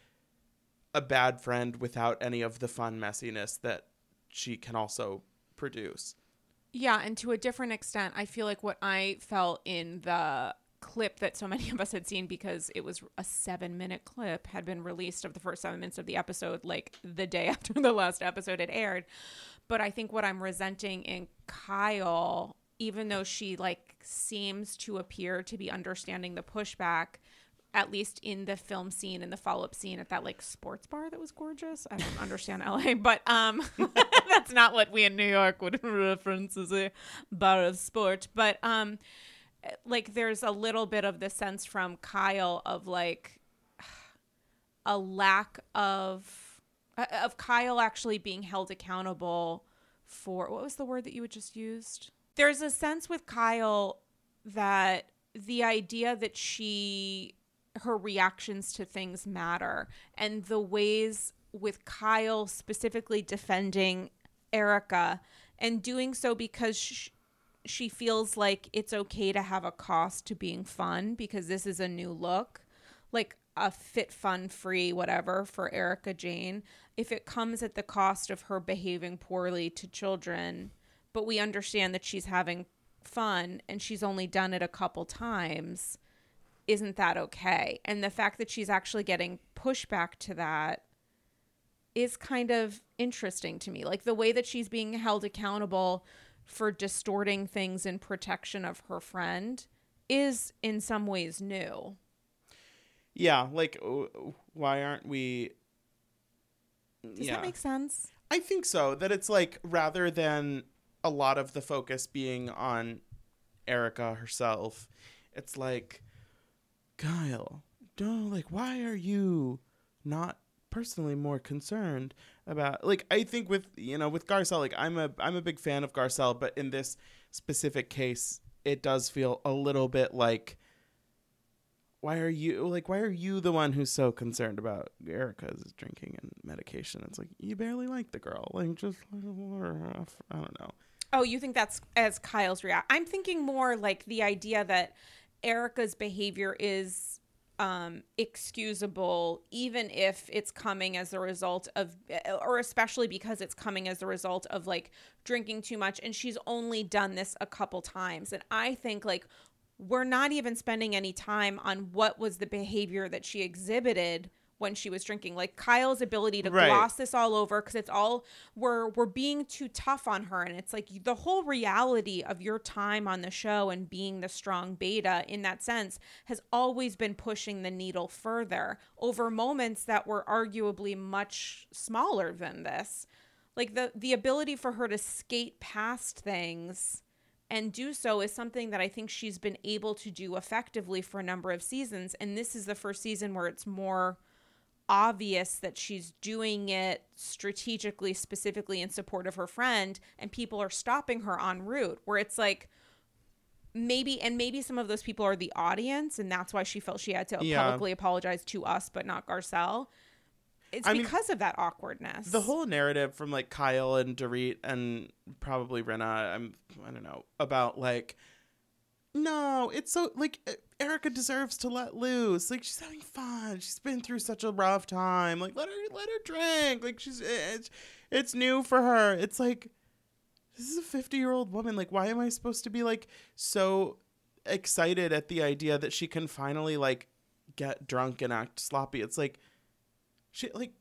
Speaker 2: a bad friend without any of the fun messiness that she can also produce.
Speaker 1: Yeah, and to a different extent, I feel like what I felt in the clip that so many of us had seen because it was a seven minute clip had been released of the first seven minutes of the episode like the day after the last episode had aired. But i think what i'm resenting in kyle even though she like seems to appear to be understanding the pushback at least in the film scene and the follow-up scene at that like sports bar that was gorgeous. I don't understand la but um that's not what we in new york would reference as a bar of sport. But um like there's a little bit of the sense from Kyle of like a lack of uh, of Kyle actually being held accountable for what was the word that you had just used? There's a sense with Kyle that the idea that she her reactions to things matter and the ways with Kyle specifically defending Erika and doing so because sh- she feels like it's okay to have a cost to being fun because this is a new look like a fit fun free whatever for Erika Jayne. If it comes at the cost of her behaving poorly to children but we understand that she's having fun and she's only done it a couple times isn't that okay? And the fact that she's actually getting pushback to that is kind of interesting to me. Like the way that she's being held accountable for distorting things in protection of her friend is in some ways new
Speaker 2: Yeah, like uh, why aren't we
Speaker 1: does that make sense
Speaker 2: I think so. That it's like rather than a lot of the focus being on Erika herself, it's like Kyle, don't like why are you not personally more concerned about like I think with you know with Garcelle like I'm a I'm a big fan of Garcelle but in this specific case it does feel a little bit like why are you like why are you the one who's so concerned about Erika's drinking and medication? It's like you barely like the girl. Like just. I don't know.
Speaker 1: Oh, you think that's as Kyle's react? I'm thinking more like the idea that Erika's behavior is um, excusable, even if it's coming as a result of, or especially because it's coming as a result of like drinking too much. And she's only done this a couple times. And I think like we're not even spending any time on what was the behavior that she exhibited when she was drinking like kyle's ability to
Speaker 2: Right.
Speaker 1: gloss this all over because it's all we're we're being too tough on her and it's like the whole reality of your time on the show and being the strong beta in that sense has always been pushing the needle further over moments that were arguably much smaller than this like the the ability for her to skate past things and do so is something that I think she's been able to do effectively for a number of seasons. And this is the first season where it's more obvious that she's doing it strategically, specifically in support of her friend, and people are stopping her en route, where it's like, maybe and maybe some of those people are the audience and that's why she felt she had to
Speaker 2: Yeah.
Speaker 1: publicly apologize to us but not garcelle it's
Speaker 2: I mean,
Speaker 1: because of that awkwardness
Speaker 2: The whole narrative from like Kyle and Dorit and probably Rinna, I'm I don't know about like no, it's so like Erika deserves to let loose. Like she's having fun. She's been through such a rough time. Like let her let her drink. Like she's it's it's new for her. It's like this is a 50 year old woman. Like why am I supposed to be like so excited at the idea that she can finally like get drunk and act sloppy? It's like she like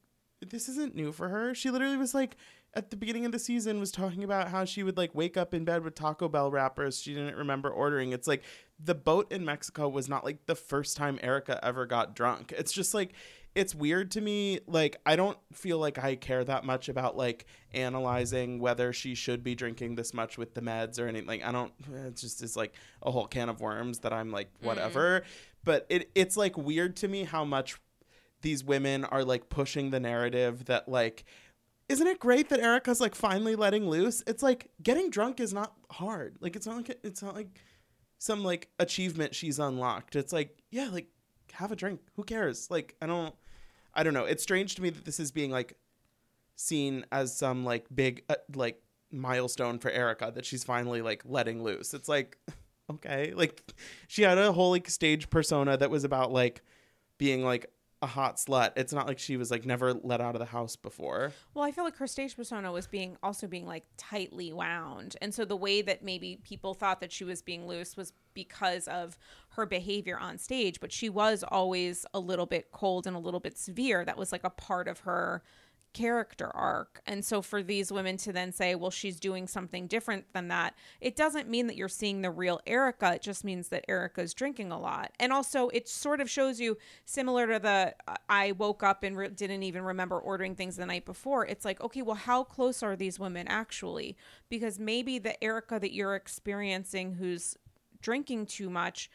Speaker 2: this isn't new for her. She literally was like at the beginning of the season was talking about how she would like wake up in bed with Taco Bell wrappers she didn't remember ordering. It's like the boat in Mexico was not like the first time Erika ever got drunk. It's just like it's weird to me. Like I don't feel like I care that much about like analyzing whether she should be drinking this much with the meds or anything. Like I don't. It's just it's like a whole can of worms that I'm like mm. whatever. But it it's like weird to me how much these women are like pushing the narrative that like isn't it great that Erika's like finally letting loose? It's like getting drunk is not hard. Like it's not like it's not like some like achievement she's unlocked. It's like yeah, like have a drink. Who cares? Like I don't I don't know. It's strange to me that this is being like seen as some like big uh, like milestone for Erika that she's finally like letting loose. It's like okay, like she had a whole like stage persona that was about like being like a hot slut. It's not like she was like never let out of the house before.
Speaker 1: Well, I feel like her stage persona was being also being like tightly wound. And so the way that maybe people thought that she was being loose was because of her behavior on stage, but she was always a little bit cold and a little bit severe. That was like a part of her character arc. And so for these women to then say, well, she's doing something different than that, it doesn't mean that you're seeing the real Erika. It just means that Erika's drinking a lot. And also, it sort of shows you, similar to the I woke up and re- didn't even remember ordering things the night before. It's like, okay, well, how close are these women actually? Because maybe the Erika that you're experiencing who's drinking too much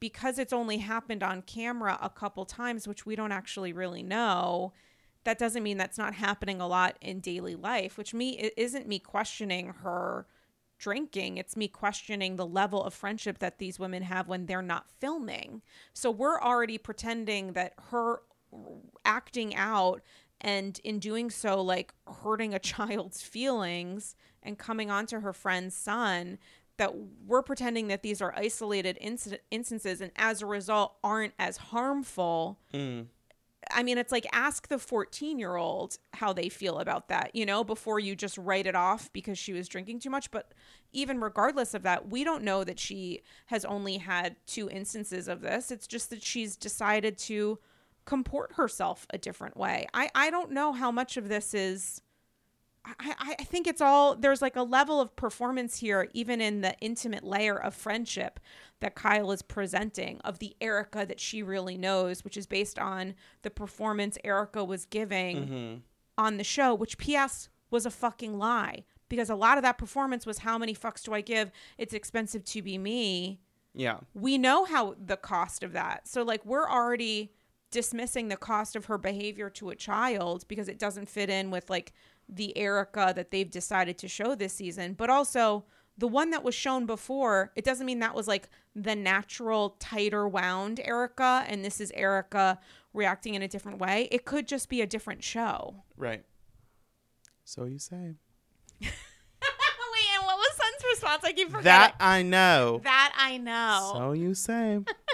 Speaker 1: because it's only happened on camera a couple times, which we don't actually really know, that doesn't mean that's not happening a lot in daily life, which me it isn't me questioning her drinking. It's me questioning the level of friendship that these women have when they're not filming. So we're already pretending that her acting out and in doing so like hurting a child's feelings and coming onto her friend's son that we're pretending that these are isolated inc- instances and as a result aren't as harmful mm. I mean, it's like ask the 14 year old how they feel about that, you know, before you just write it off because she was drinking too much. But even regardless of that, we don't know that she has only had two instances of this. It's just that she's decided to comport herself a different way. I, I don't know how much of this is. I, I think it's all there's like a level of performance here, even in the intimate layer of friendship that Kyle is presenting of the Erika that she really knows, which is based on the performance Erika was giving mm-hmm. on the show, which P.S. was a fucking lie because a lot of that performance was how many fucks do I give? It's expensive to be me.
Speaker 2: Yeah.
Speaker 1: We know how the cost of that. So, like, we're already dismissing the cost of her behavior to a child because it doesn't fit in with like the Erika that they've decided to show this season. But also, the one that was shown before, it doesn't mean that was like the natural, tighter wound Erika, and this is Erika reacting in a different way. It could just be a different show.
Speaker 2: Right. So you say.
Speaker 1: Wait, and what was Sun's response? I keep forgetting.
Speaker 2: That I know.
Speaker 1: that I know.
Speaker 2: So you say.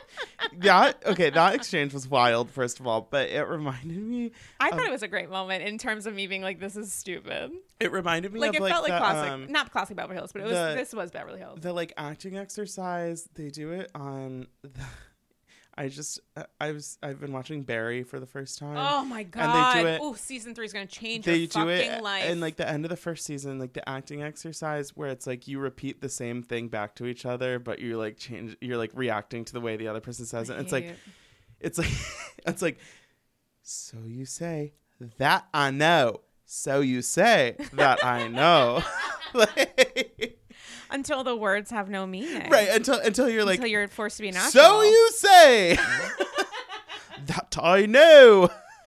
Speaker 2: that okay, that exchange was wild, first of all, but it reminded me
Speaker 1: I thought it was a great moment in terms of me being like, "This is stupid."
Speaker 2: it reminded me
Speaker 1: Like
Speaker 2: of
Speaker 1: it
Speaker 2: like
Speaker 1: felt like
Speaker 2: the,
Speaker 1: classic,
Speaker 2: um,
Speaker 1: not classic Beverly Hills, but it was
Speaker 2: the-
Speaker 1: this was Beverly Hills.
Speaker 2: the like acting exercise they do it on the I just uh, I was I've been watching Barry for the first time.
Speaker 1: oh my god!
Speaker 2: And they do it-
Speaker 1: Oh, season three is gonna change
Speaker 2: they
Speaker 1: your
Speaker 2: do
Speaker 1: fucking
Speaker 2: it
Speaker 1: life.
Speaker 2: in like the end of the first season, like the acting exercise where it's like you repeat the same thing back to each other, but you're like change you're like reacting to the way the other person says it. It's like it's like it's like so you say that I know. So you say that I know. Like-
Speaker 1: until the words have no meaning.
Speaker 2: right until until you're like
Speaker 1: until you're forced to be natural.
Speaker 2: so you say that I know.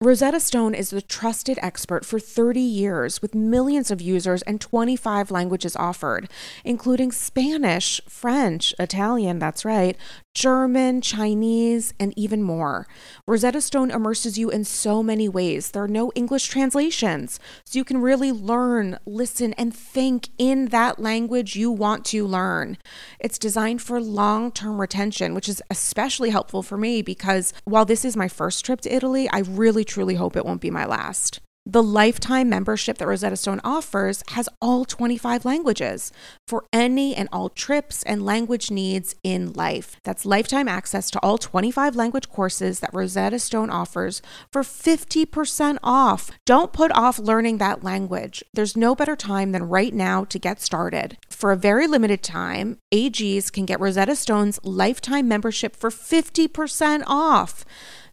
Speaker 1: Rosetta Stone is the trusted expert for 30 years with millions of users and 25 languages offered, including Spanish, French, Italian, that's right, German, Chinese, and even more. Rosetta Stone immerses you in so many ways. There are no English translations, so you can really learn, listen, and think in that language you want to learn. It's designed for long term retention, which is especially helpful for me because while this is my first trip to Italy, I really truly hope it won't be my last. The lifetime membership that Rosetta Stone offers has all 25 languages for any and all trips and language needs in life. That's lifetime access to all 25 language courses that Rosetta Stone offers for 50% off. Don't put off learning that language. There's no better time than right now to get started. For a very limited time, AGs can get Rosetta Stone's lifetime membership for 50% off.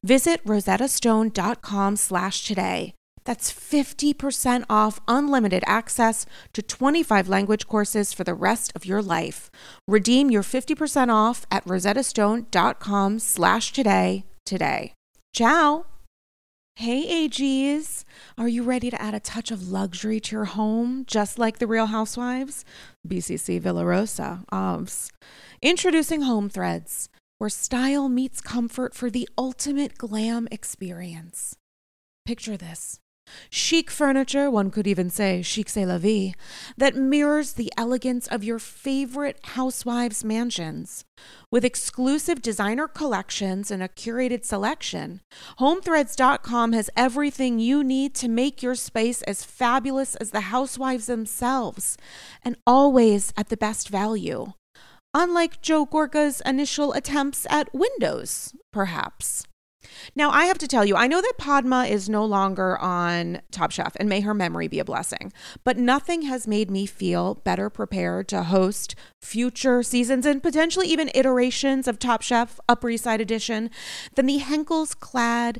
Speaker 1: Visit rosettastone.com slash today. That's 50% off unlimited access to 25 language courses for the rest of your life. Redeem your 50% off at rosettastone.com slash today today. Ciao! Hey AGs, are you ready to add a touch of luxury to your home, just like the Real Housewives? BCC Villa Rosa, OBS. Introducing Home Threads, where style meets comfort for the ultimate glam experience. Picture this Chic furniture, one could even say chic c'est la vie, that mirrors the elegance of your favorite housewives' mansions. With exclusive designer collections and a curated selection, HomeThreads.com has everything you need to make your space as fabulous as the housewives themselves, and always at the best value. Unlike Joe Gorga's initial attempts at windows, perhaps. Now, I have to tell you, I know that Padma is no longer on Top Chef, and may her memory be a blessing, but nothing has made me feel better prepared to host future seasons and potentially even iterations of Top Chef Upper East Side Edition than the Henckels clad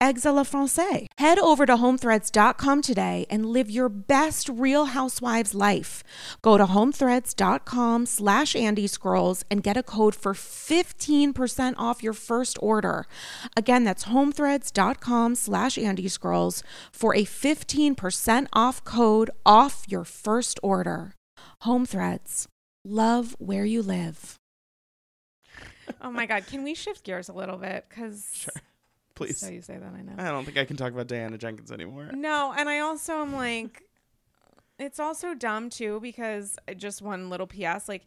Speaker 1: eggs a la francais. Head over to homethreads.com today and live your best Real Housewives life. Go to homethreads.com slash Andy Scrolls and get a code for 15% off your first order. Again, that's homethreads.com slash Andy Scrolls for a 15% off code off your first order. Home Threads. Love where you live. oh my God. Can we shift gears a little bit? Because
Speaker 2: Sure. Please.
Speaker 1: so you say that, I know.
Speaker 2: I don't think I can talk about Diana Jenkins anymore.
Speaker 1: No, and I also am like, it's also dumb too because just one little PS, like,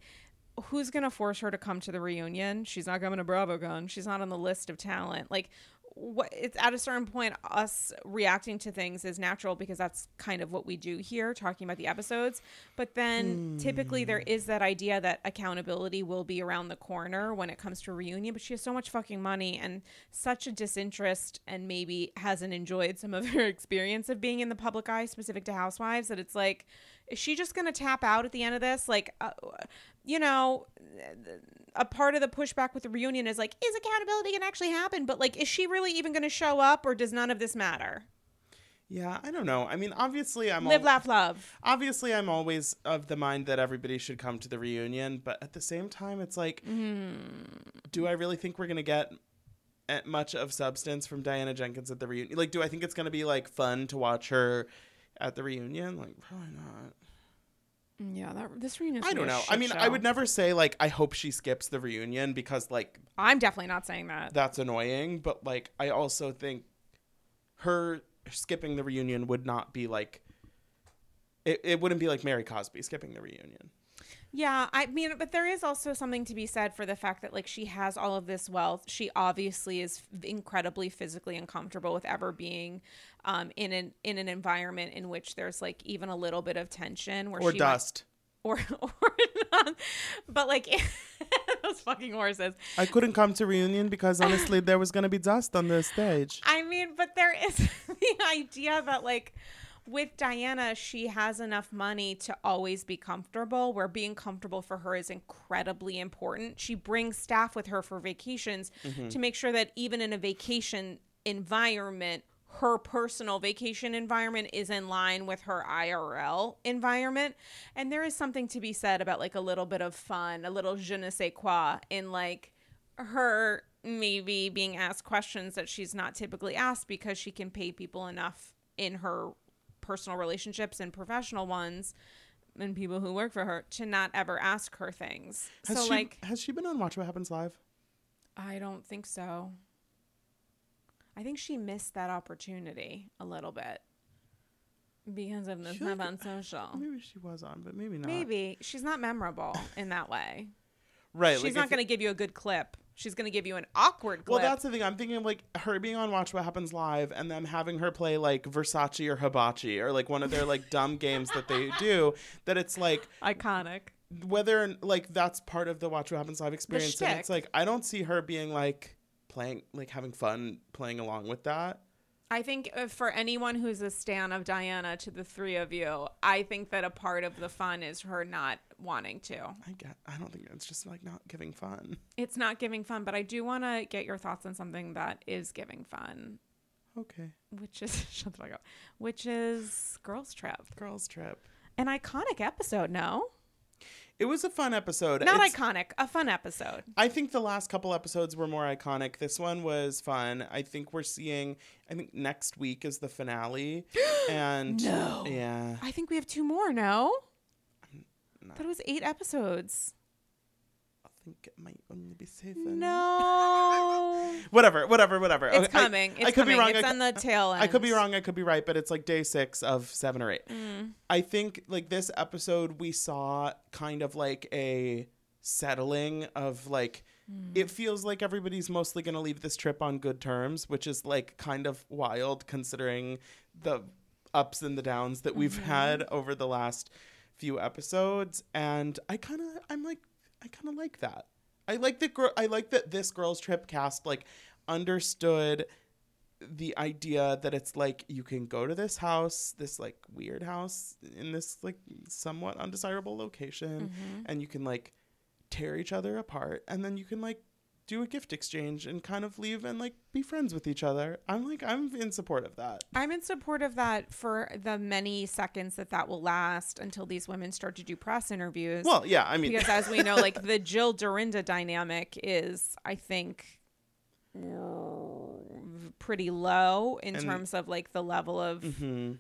Speaker 1: who's gonna force her to come to the reunion? She's not coming to BravoCon. She's not on the list of talent. Like, what? It's at a certain point, us reacting to things is natural because that's kind of what we do here, talking about the episodes. But then typically there is that idea that accountability will be around the corner when it comes to reunion. But she has so much fucking money and such a disinterest, and maybe hasn't enjoyed some of her experience of being in the public eye, specific to Housewives. That it's like, is she just gonna tap out at the end of this? Like, uh, you know, a part of the pushback with the reunion is like, is accountability gonna actually happen? But like, is she really even gonna show up, or does none of this matter?
Speaker 2: Yeah, I don't know. I mean, obviously, I'm
Speaker 1: Live,
Speaker 2: al-
Speaker 1: laugh, love.
Speaker 2: obviously I'm always of the mind that everybody should come to the reunion, but at the same time, it's like,
Speaker 1: Mm.
Speaker 2: do I really think we're gonna get much of substance from Diana Jenkins at the reunion? Like, do I think it's gonna be like fun to watch her at the reunion? Like, probably not.
Speaker 1: Mm, yeah, that this reunion.
Speaker 2: I don't know. I mean, I would never say like I hope she skips the reunion because like
Speaker 1: I'm definitely not saying that.
Speaker 2: that's annoying, but like I also think her skipping the reunion would not be like it, it wouldn't be like Mary Cosby skipping the reunion.
Speaker 1: Yeah, I mean, but there is also something to be said for the fact that like she has all of this wealth. She obviously is incredibly physically uncomfortable with ever being um, in an in an environment in which there's like even a little bit of tension where
Speaker 2: Or
Speaker 1: she might-
Speaker 2: dust.
Speaker 1: or or not. But like those fucking horses.
Speaker 2: I couldn't come to reunion because honestly there was gonna be dust on the stage.
Speaker 1: I mean, but there is the idea that like with Diana, she has enough money to always be comfortable, where being comfortable for her is incredibly important. She brings staff with her for vacations mm-hmm. to make sure that even in a vacation environment, her personal vacation environment is in line with her IRL environment. And there is something to be said about like a little bit of fun, a little je ne sais quoi in like her maybe being asked questions that she's not typically asked because she can pay people enough in her personal relationships and professional ones and people who work for her to not ever ask her things.
Speaker 2: Has
Speaker 1: so
Speaker 2: she
Speaker 1: like
Speaker 2: has she been on Watch What Happens Live?
Speaker 1: I don't think so. I think she missed that opportunity a little bit because of the stuff on social.
Speaker 2: Maybe she was on, but maybe not.
Speaker 1: Maybe she's not memorable in that way.
Speaker 2: Right.
Speaker 1: She's
Speaker 2: like
Speaker 1: not going to give you a good clip. She's going to give you an awkward
Speaker 2: Well, that's the thing. I'm thinking of like her being on Watch What Happens Live and them having her play like Versace or Hibachi or like one of their like dumb games that they do. That it's like
Speaker 1: iconic.
Speaker 2: whether like that's part of the Watch What Happens Live experience. And it's like I don't see her being like playing like having fun playing along with that.
Speaker 1: I think uh, for anyone who's a stan of Diana to the three of you, I think that a part of the fun is her not wanting to.
Speaker 2: I get. I don't think it's just like not giving fun.
Speaker 1: It's not giving fun, but I do want to get your thoughts on something that is giving fun,
Speaker 2: Okay.
Speaker 1: which is shut the fuck up, which is Girls Trip,
Speaker 2: Girls Trip.
Speaker 1: an iconic episode. No,
Speaker 2: It was a fun episode.
Speaker 1: not
Speaker 2: It's-
Speaker 1: iconic, a fun episode.
Speaker 2: I think the last couple episodes were more iconic. This one was fun. I think we're seeing. I think next week is the finale, and
Speaker 1: No.
Speaker 2: yeah,
Speaker 1: I think we have two more. No,
Speaker 2: not-
Speaker 1: thought it was eight episodes.
Speaker 2: I think it might only be seven.
Speaker 1: No,
Speaker 2: Whatever, whatever, whatever.
Speaker 1: it's
Speaker 2: Okay, I-
Speaker 1: coming. It's
Speaker 2: I, could
Speaker 1: coming.
Speaker 2: be wrong.
Speaker 1: It's
Speaker 2: I,
Speaker 1: on the tail end.
Speaker 2: I could be wrong. I could be right, but it's like day six of seven or eight.
Speaker 1: Mm.
Speaker 2: I think like this episode we saw kind of like a settling of like
Speaker 1: Mm.
Speaker 2: it feels like everybody's mostly going to leave this trip on good terms, which is like kind of wild considering the ups and the downs that we've
Speaker 1: Mm-hmm.
Speaker 2: had over the last few episodes and I kind of I'm like I kind of like that. I like that girl I like that this girls trip cast like understood the idea that it's like you can go to this house, this like weird house in this like somewhat undesirable location,
Speaker 1: Mhm.
Speaker 2: and you can like tear each other apart, and then you can like do a gift exchange and kind of leave and like be friends with each other. I'm like I'm in support of that.
Speaker 1: I'm in support of that for the many seconds that that will last until these women start to do press interviews.
Speaker 2: Well, yeah, I mean,
Speaker 1: because as we know, like the Jill Dorinda dynamic is, I think, pretty low in
Speaker 2: And-
Speaker 1: terms of like the level of
Speaker 2: hmm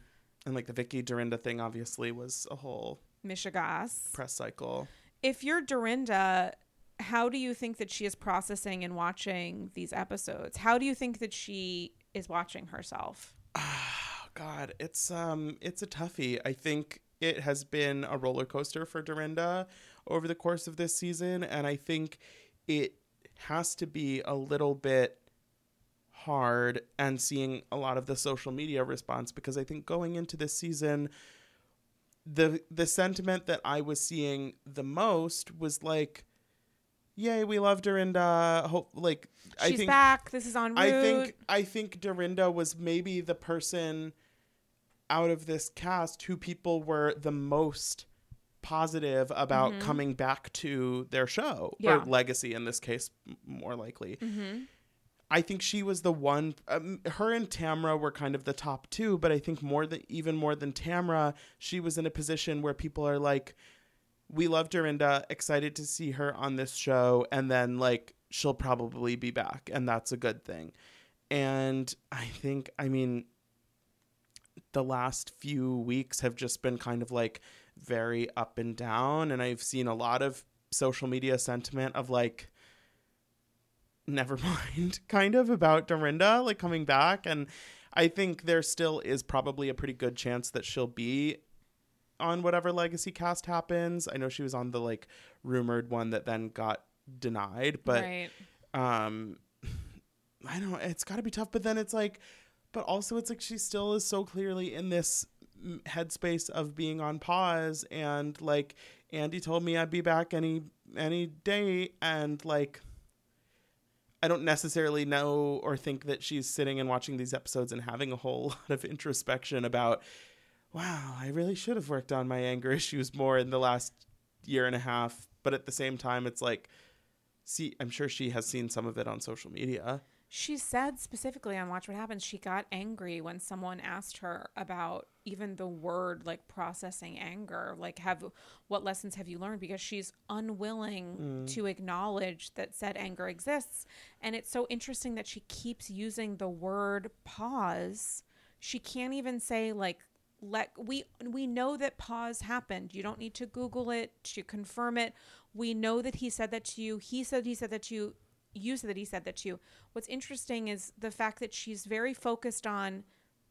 Speaker 2: and like the Vicki Dorinda thing obviously was a whole
Speaker 1: mishegas.
Speaker 2: press cycle.
Speaker 1: If you're Dorinda, how do you think that she is processing and watching these episodes? How do you think that she is watching herself?
Speaker 2: Oh, God, it's um, it's a toughie. I think it has been a roller coaster for Dorinda over the course of this season, and I think it has to be a little bit hard and seeing a lot of the social media response because I think going into this season the the sentiment that I was seeing the most was like yay we love Dorinda hope like I
Speaker 1: She's
Speaker 2: think
Speaker 1: back. This is on route.
Speaker 2: I think I think Dorinda was maybe the person out of this cast who people were the most positive about coming back to their show
Speaker 1: Yeah.
Speaker 2: or legacy in this case more likely.
Speaker 1: Mhm.
Speaker 2: I think she was the one. Um, her and Tamra were kind of the top two, but I think more than even more than Tamra, she was in a position where people are like, "We love Dorinda, excited to see her on this show," and then like she'll probably be back, and that's a good thing. And I think, I mean, the last few weeks have just been kind of like very up and down, and I've seen a lot of social media sentiment of like never mind kind of about Dorinda like coming back and I think there still is probably a pretty good chance that she'll be on whatever legacy cast happens. I know she was on the like rumored one that then got denied, but
Speaker 1: right.
Speaker 2: um I don't know, it's got to be tough, but then it's like but also it's like she still is so clearly in this headspace of being on pause and like Andy told me I'd be back any any day and like I don't necessarily know or think that she's sitting and watching these episodes and having a whole lot of introspection about, wow, I really should have worked on my anger issues more in the last year and a half. But at the same time, it's like, see, I'm sure she has seen some of it on social media.
Speaker 1: She said specifically on Watch What Happens, she got angry when someone asked her about even the word like processing anger. Like, have what lessons have you learned? Because she's unwilling
Speaker 2: Mm.
Speaker 1: to acknowledge that said anger exists. And it's so interesting that she keeps using the word pause. She can't even say, like, let we we know that pause happened. You don't need to Google it to confirm it. We know that he said that to you. He said he said that to you you said that he said that to you. What's interesting is the fact that she's very focused on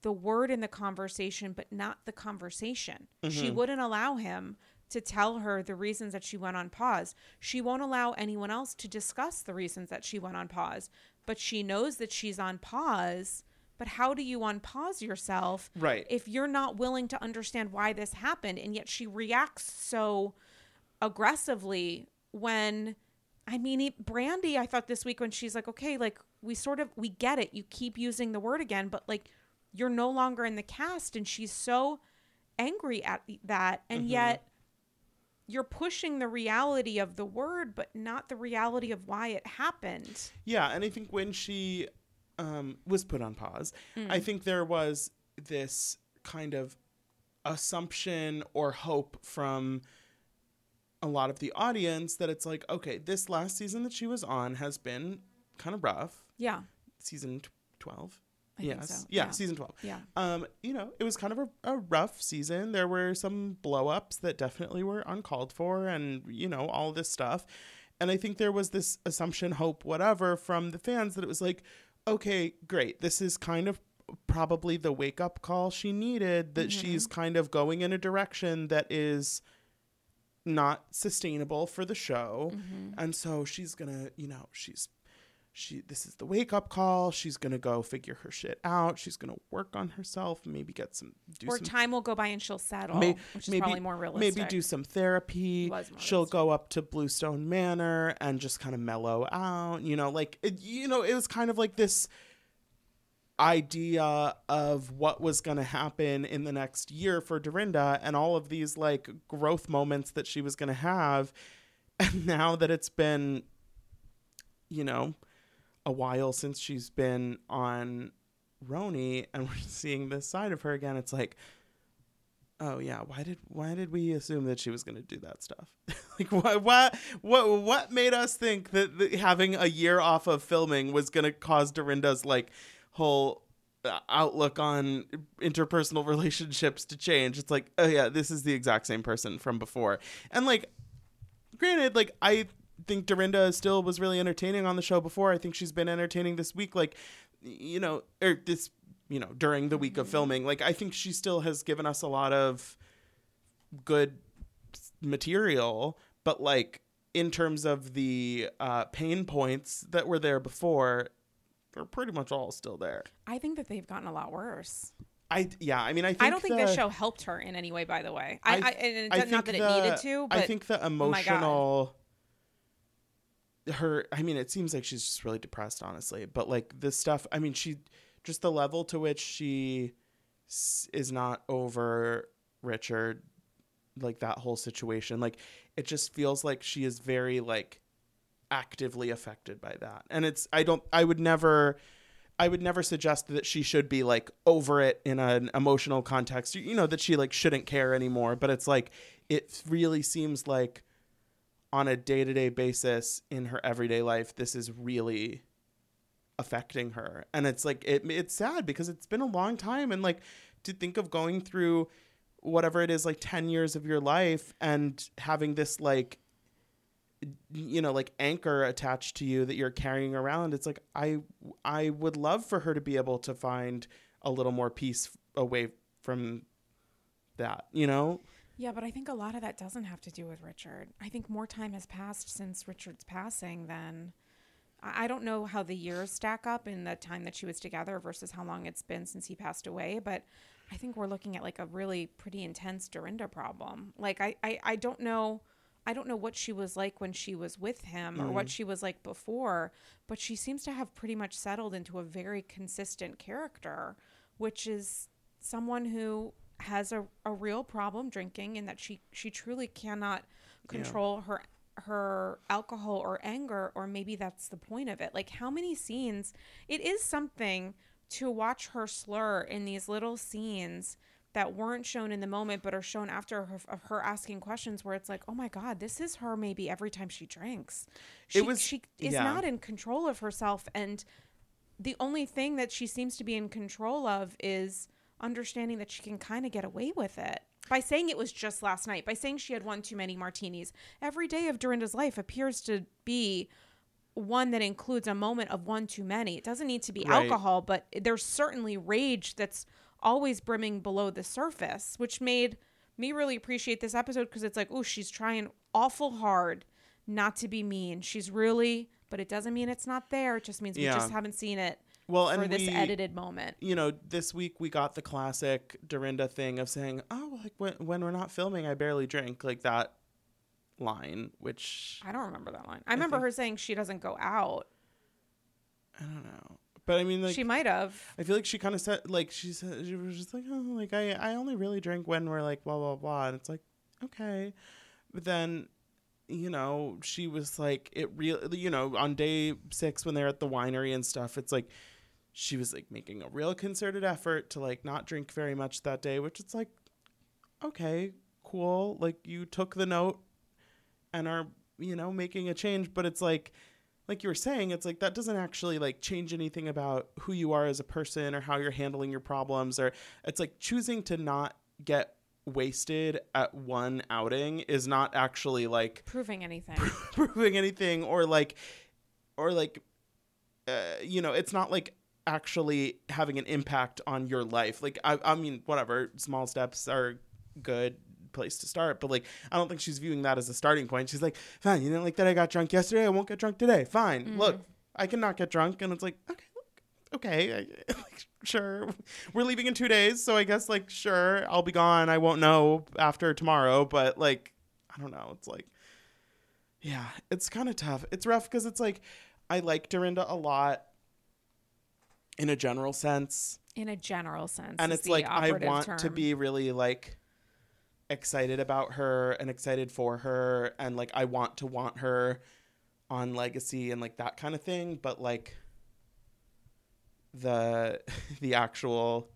Speaker 1: the word in the conversation, but not the conversation. She mm-hmm. wouldn't allow him to tell her the reasons that she went on pause. She won't allow anyone else to discuss the reasons that she went on pause, but she knows that she's on pause. But how do you unpause yourself
Speaker 2: Right.
Speaker 1: if you're not willing to understand why this happened? And yet she reacts so aggressively when I mean, Brandi, I thought this week when she's like, okay, like we sort of we get it. You keep using the word again, but like you're no longer in the cast, and she's so angry at that, and mm-hmm. yet you're pushing the reality of the word, but not the reality of why it happened.
Speaker 2: Yeah, and I think when she um, was put on pause,
Speaker 1: Mm.
Speaker 2: I think there was this kind of assumption or hope from a lot of the audience that it's like, okay, this last season that she was on has been kind of rough.
Speaker 1: Yeah,
Speaker 2: Season 12.
Speaker 1: I
Speaker 2: yes.
Speaker 1: so.
Speaker 2: Yeah,
Speaker 1: Yeah.
Speaker 2: season 12.
Speaker 1: yeah,
Speaker 2: Um, you know, it was kind of a, a rough season. There were some blow ups that definitely were uncalled for and, you know, all this stuff. And I think there was this assumption, hope, whatever, from the fans that it was like, okay, great. This is kind of probably the wake up call she needed, that she's mm-hmm. kind of going in a direction that is not sustainable for the show. Mm-hmm. And so she's going to, you know, she's she this is the wake up call. She's gonna go figure her shit out. She's gonna work on herself. Maybe get some do
Speaker 1: or
Speaker 2: some
Speaker 1: time will go by and she'll settle,
Speaker 2: may-
Speaker 1: which is
Speaker 2: maybe
Speaker 1: probably more realistic.
Speaker 2: maybe do some therapy. She'll go up to Bluestone Manor and just kind of mellow out. You know, like it, you know, it was kind of like this idea of what was going to happen in the next year for Dorinda and all of these like growth moments that she was going to have. And now that it's been, you know, a while since she's been on RONY and we're seeing this side of her again, it's like, oh yeah, why did why did we assume that she was going to do that stuff? like what what what what made us think that, having a year off of filming was going to cause Dorinda's like whole uh, outlook on interpersonal relationships to change? It's like, oh yeah, this is the exact same person from before. And like granted, like I think Dorinda still was really entertaining on the show before. I think she's been entertaining this week, like you know, or this you know during the week of filming. Like I think she still has given us a lot of good material, but like in terms of the uh, pain points that were there before, they're pretty much all still there.
Speaker 1: I think that they've gotten a lot worse.
Speaker 2: I yeah, I mean, I think
Speaker 1: I don't think
Speaker 2: the,
Speaker 1: this show helped her in any way. By the way, I,
Speaker 2: I-
Speaker 1: I, and it, not that
Speaker 2: think
Speaker 1: it needed to, but
Speaker 2: I think the
Speaker 1: God.
Speaker 2: emotional her I mean it seems like she's just really depressed honestly but like this stuff I mean she just the level to which she is not over Richard like that whole situation like it just feels like she is very like actively affected by that. And it's I don't I would never I would never suggest that she should be like over it in an emotional context. You know that she like shouldn't care anymore, but it's like it really seems like on a day-to-day basis in her everyday life this is really affecting her. And it's like it it's sad because it's been a long time and like to think of going through whatever it is like 10 years of your life and having this like you know like anchor attached to you that you're carrying around it's like i i would love for her to be able to find a little more peace away from that you know
Speaker 1: Yeah, but I think a lot of that doesn't have to do with Richard. I think more time has passed since Richard's passing than I don't know how the years stack up in the time that she was together versus how long it's been since he passed away, but I think we're looking at like a really pretty intense Dorinda problem. Like I, I, I don't know I don't know what she was like when she was with him or what mm. she was like before, but she seems to have pretty much settled into a very consistent character, which is someone who has a, a real problem drinking and that she she truly cannot control her her alcohol or anger or maybe that's the point of it. Like how many scenes it is something to watch her slur in these little scenes that weren't shown in the moment but are shown after her, of her asking questions where it's like oh my god this is her maybe every time she drinks. She,
Speaker 2: It was-
Speaker 1: she is
Speaker 2: yeah.
Speaker 1: not in control of herself and the only thing that she seems to be in control of is understanding that she can kind of get away with it by saying it was just last night, by saying she had one too many martinis. Every day of Dorinda's life appears to be one that includes a moment of one too many. It doesn't need to be
Speaker 2: Right.
Speaker 1: alcohol, but there's certainly rage that's always brimming below the surface, which made me really appreciate this episode because it's like, oh, she's trying awful hard not to be mean. She's really, but it doesn't mean it's not there. It just means we just haven't seen it
Speaker 2: well
Speaker 1: for
Speaker 2: and
Speaker 1: this
Speaker 2: we,
Speaker 1: edited moment.
Speaker 2: you know, this week we got the classic Dorinda thing of saying, "Oh, like when when we're not filming, I barely drink," like that line, which
Speaker 1: I don't remember that line. I remember
Speaker 2: think-
Speaker 1: her saying she doesn't go out.
Speaker 2: I don't know. But I mean, like,
Speaker 1: she might have.
Speaker 2: I feel like she kind of said, like, she said, she was just like, oh, like I, I only really drink when we're like blah blah blah, and it's like, okay, but then, you know, she was like, it real, you know, on day six when they're at the winery and stuff, it's like, she was like making a real concerted effort to like not drink very much that day, which it's like, okay, cool, like you took the note and are you know making a change, but it's like like you were saying, it's like that doesn't actually like change anything about who you are as a person or how you're handling your problems or it's like choosing to not get wasted at one outing is not actually like
Speaker 1: proving anything.
Speaker 2: proving anything or like or like uh, you know it's not like actually having an impact on your life. Like I, I mean whatever small steps are good place to start but like i don't think she's viewing that as a starting point. She's like fine you didn't like that i got drunk yesterday i won't get drunk today. Fine mm-hmm. look i cannot get drunk. And it's like okay look, okay I, like, sure we're leaving in two days so i guess like sure i'll be gone. I won't know after tomorrow but like i don't know it's like yeah, it's kind of tough. It's rough because it's like I like Dorinda a lot in a general sense,
Speaker 1: in a general sense.
Speaker 2: and it's like I want to be really like excited about her and excited for her and like I want to want her on legacy and like that kind of thing, but like the the actual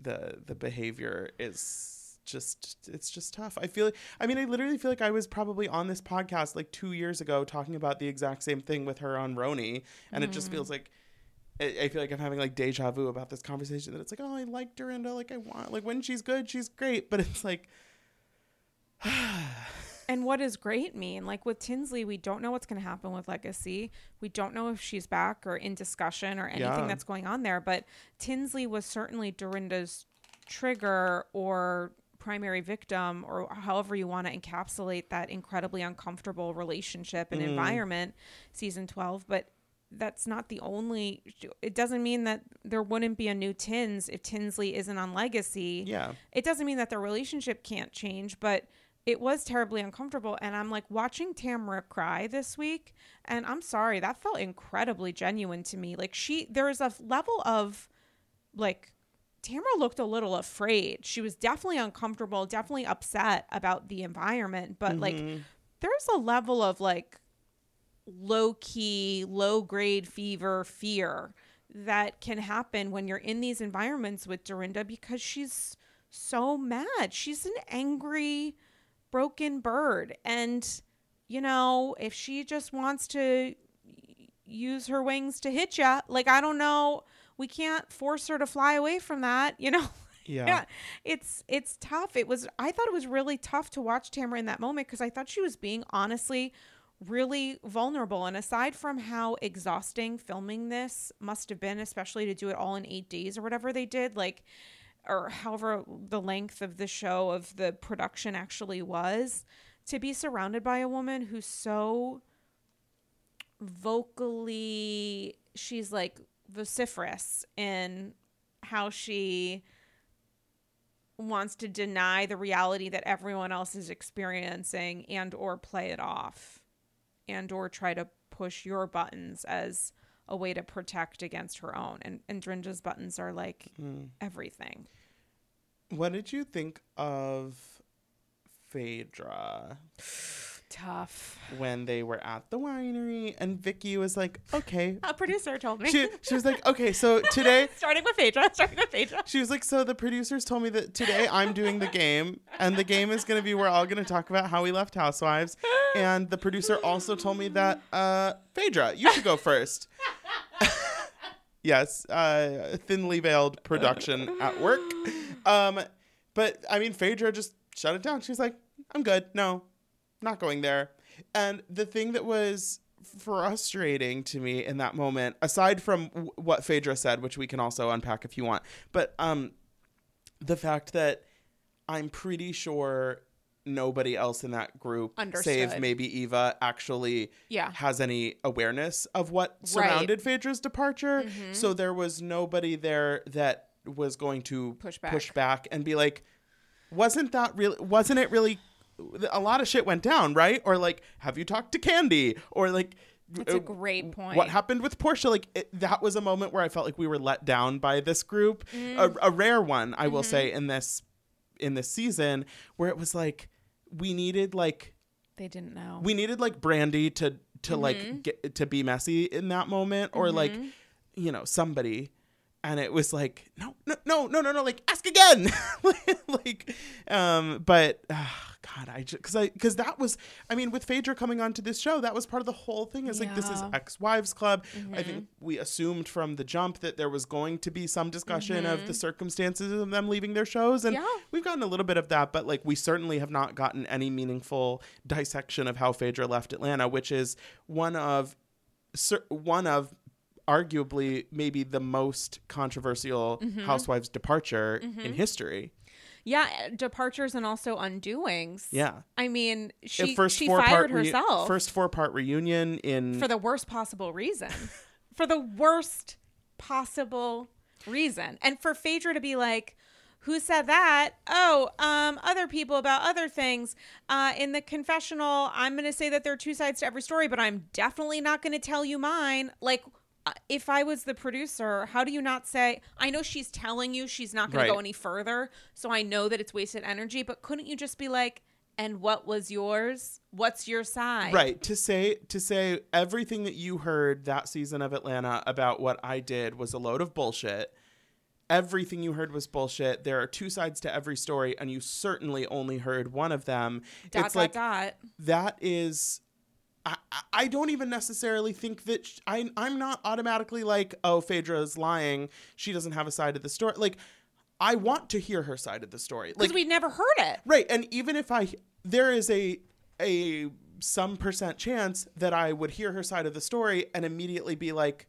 Speaker 2: the the behavior is just it's just tough. I feel like, I mean I literally feel like I was probably on this podcast like 2 years ago talking about the exact same thing with her on RONY and it just mm. feels like I I feel like I'm having like deja vu about this conversation that it's like, oh, I like Dorinda, like I want, like when she's good, she's great, but it's like,
Speaker 1: And what does great mean? Like with Tinsley, we don't know what's going to happen with Legacy. We don't know if she's back or in discussion or anything
Speaker 2: Yeah.
Speaker 1: that's going on there. But Tinsley was certainly Dorinda's trigger or primary victim, or however you want to encapsulate that incredibly uncomfortable relationship and
Speaker 2: Mm.
Speaker 1: environment, season 12. But that's not the only, it doesn't mean that there wouldn't be a new Tins if Tinsley isn't on Legacy
Speaker 2: yeah,
Speaker 1: it doesn't mean that their relationship can't change, but it was terribly uncomfortable. And I'm like watching Tamara cry this week, and I'm sorry, that felt incredibly genuine to me. Like, she, there is a level of like, Tamara looked a little afraid. She was definitely uncomfortable, definitely upset about the environment, but like,
Speaker 2: Mhm.
Speaker 1: there's a level of like low key, low grade fever fear that can happen when you're in these environments with Dorinda because she's so mad. She's an angry, broken bird. And, you know, if she just wants to use her wings to hit you, like, I don't know, we can't force her to fly away from that, you know?
Speaker 2: Yeah.
Speaker 1: yeah it's it's tough it was i thought it was really tough to watch tamara in that moment because i thought she was being honestly really vulnerable. And aside from how exhausting filming this must have been especially to do it all in eight days or whatever they did like or however the length of the show of the production actually was to be surrounded by a woman who's so vocally she's like vociferous in how she wants to deny the reality that everyone else is experiencing and or play it off and or try to push your buttons as a way to protect against her own. And and Dorinda's buttons are like
Speaker 2: Mm.
Speaker 1: everything.
Speaker 2: What did you think of Phaedra
Speaker 1: tough
Speaker 2: when they were at the winery and Vicki was like, okay.
Speaker 1: a producer told me
Speaker 2: She, she was like, okay, so today
Speaker 1: starting with Phaedra starting with Phaedra
Speaker 2: She was like, so the producers told me that today I'm doing the game, and the game is gonna be we're all gonna talk about how we left Housewives, and the producer also told me that uh, Phaedra, you should go first. yes, uh, thinly veiled production at work, um, but I mean, Phaedra just shut it down. She's like, I'm good. No, not going there. And the thing that was frustrating to me in that moment, aside from w- what Phaedra said, which we can also unpack if you want, but um, the fact that I'm pretty sure nobody else in that group, save maybe Eva, actually
Speaker 1: yeah
Speaker 2: has any awareness of what surrounded Phaedra's departure.
Speaker 1: Mhm.
Speaker 2: So there was nobody there that was going to
Speaker 1: Push back.
Speaker 2: push back and be like, wasn't that really, wasn't it really, a lot of shit went down, right? Or like, have you talked to Candy? Or like,
Speaker 1: that's a
Speaker 2: uh,
Speaker 1: great point
Speaker 2: what happened with Porsha? Like it, that was a moment where I felt like we were let down by this group,
Speaker 1: Mm.
Speaker 2: a, a rare one, I will
Speaker 1: Mm-hmm.
Speaker 2: say, in this in this season, where it was like we needed like
Speaker 1: they didn't know
Speaker 2: we needed like Brandi to to
Speaker 1: Mhm.
Speaker 2: like get to be messy in that moment, or like
Speaker 1: Mhm.
Speaker 2: you know somebody. And it was like no no no no no no like ask again like um but ah, God I just because I because that was I mean with Phaedra coming onto this show that was part of the whole thing is like this is
Speaker 1: Yeah.
Speaker 2: ex-wives club I
Speaker 1: Mhm.
Speaker 2: think we assumed from the jump that there was going to be some discussion of the circumstances of them leaving their shows and
Speaker 1: Yeah.
Speaker 2: we've gotten a little bit of that but like we certainly have not gotten any meaningful dissection of how Phaedra left Atlanta which is one of one of arguably maybe the most controversial
Speaker 1: Mm-hmm.
Speaker 2: housewives departure in history
Speaker 1: yeah departures and also undoings
Speaker 2: yeah
Speaker 1: I mean she
Speaker 2: first
Speaker 1: she
Speaker 2: four
Speaker 1: fired herself
Speaker 2: first four part reunion in
Speaker 1: for the worst possible reason. for the worst possible reason. And for Phaedra to be like, who said that? Oh, um, other people about other things. Uh, in the confessional, I'm going to say that there are two sides to every story, but I'm definitely not going to tell you mine. Like, Uh, if I was the producer, how do you not say, I know she's telling you she's not going
Speaker 2: Right.
Speaker 1: to go any further, so I know that it's wasted energy, but couldn't you just be like, and what was yours? What's your side?
Speaker 2: right to say to say everything that you heard that season of Atlanta about what I did was a load of bullshit. Everything you heard was bullshit. There are two sides to every story, and you certainly only heard one of them.
Speaker 1: Dot,
Speaker 2: it's
Speaker 1: dot,
Speaker 2: like
Speaker 1: dot.
Speaker 2: that is I, I- I don't even necessarily think that sh- I, I'm not automatically like, oh, Phaedra is lying. She doesn't have a side of the story. Like, I want to hear her side of the story.
Speaker 1: Because
Speaker 2: Like,
Speaker 1: we'd never heard it.
Speaker 2: right. And even if I, there is a, a some percent chance that I would hear her side of the story and immediately be like,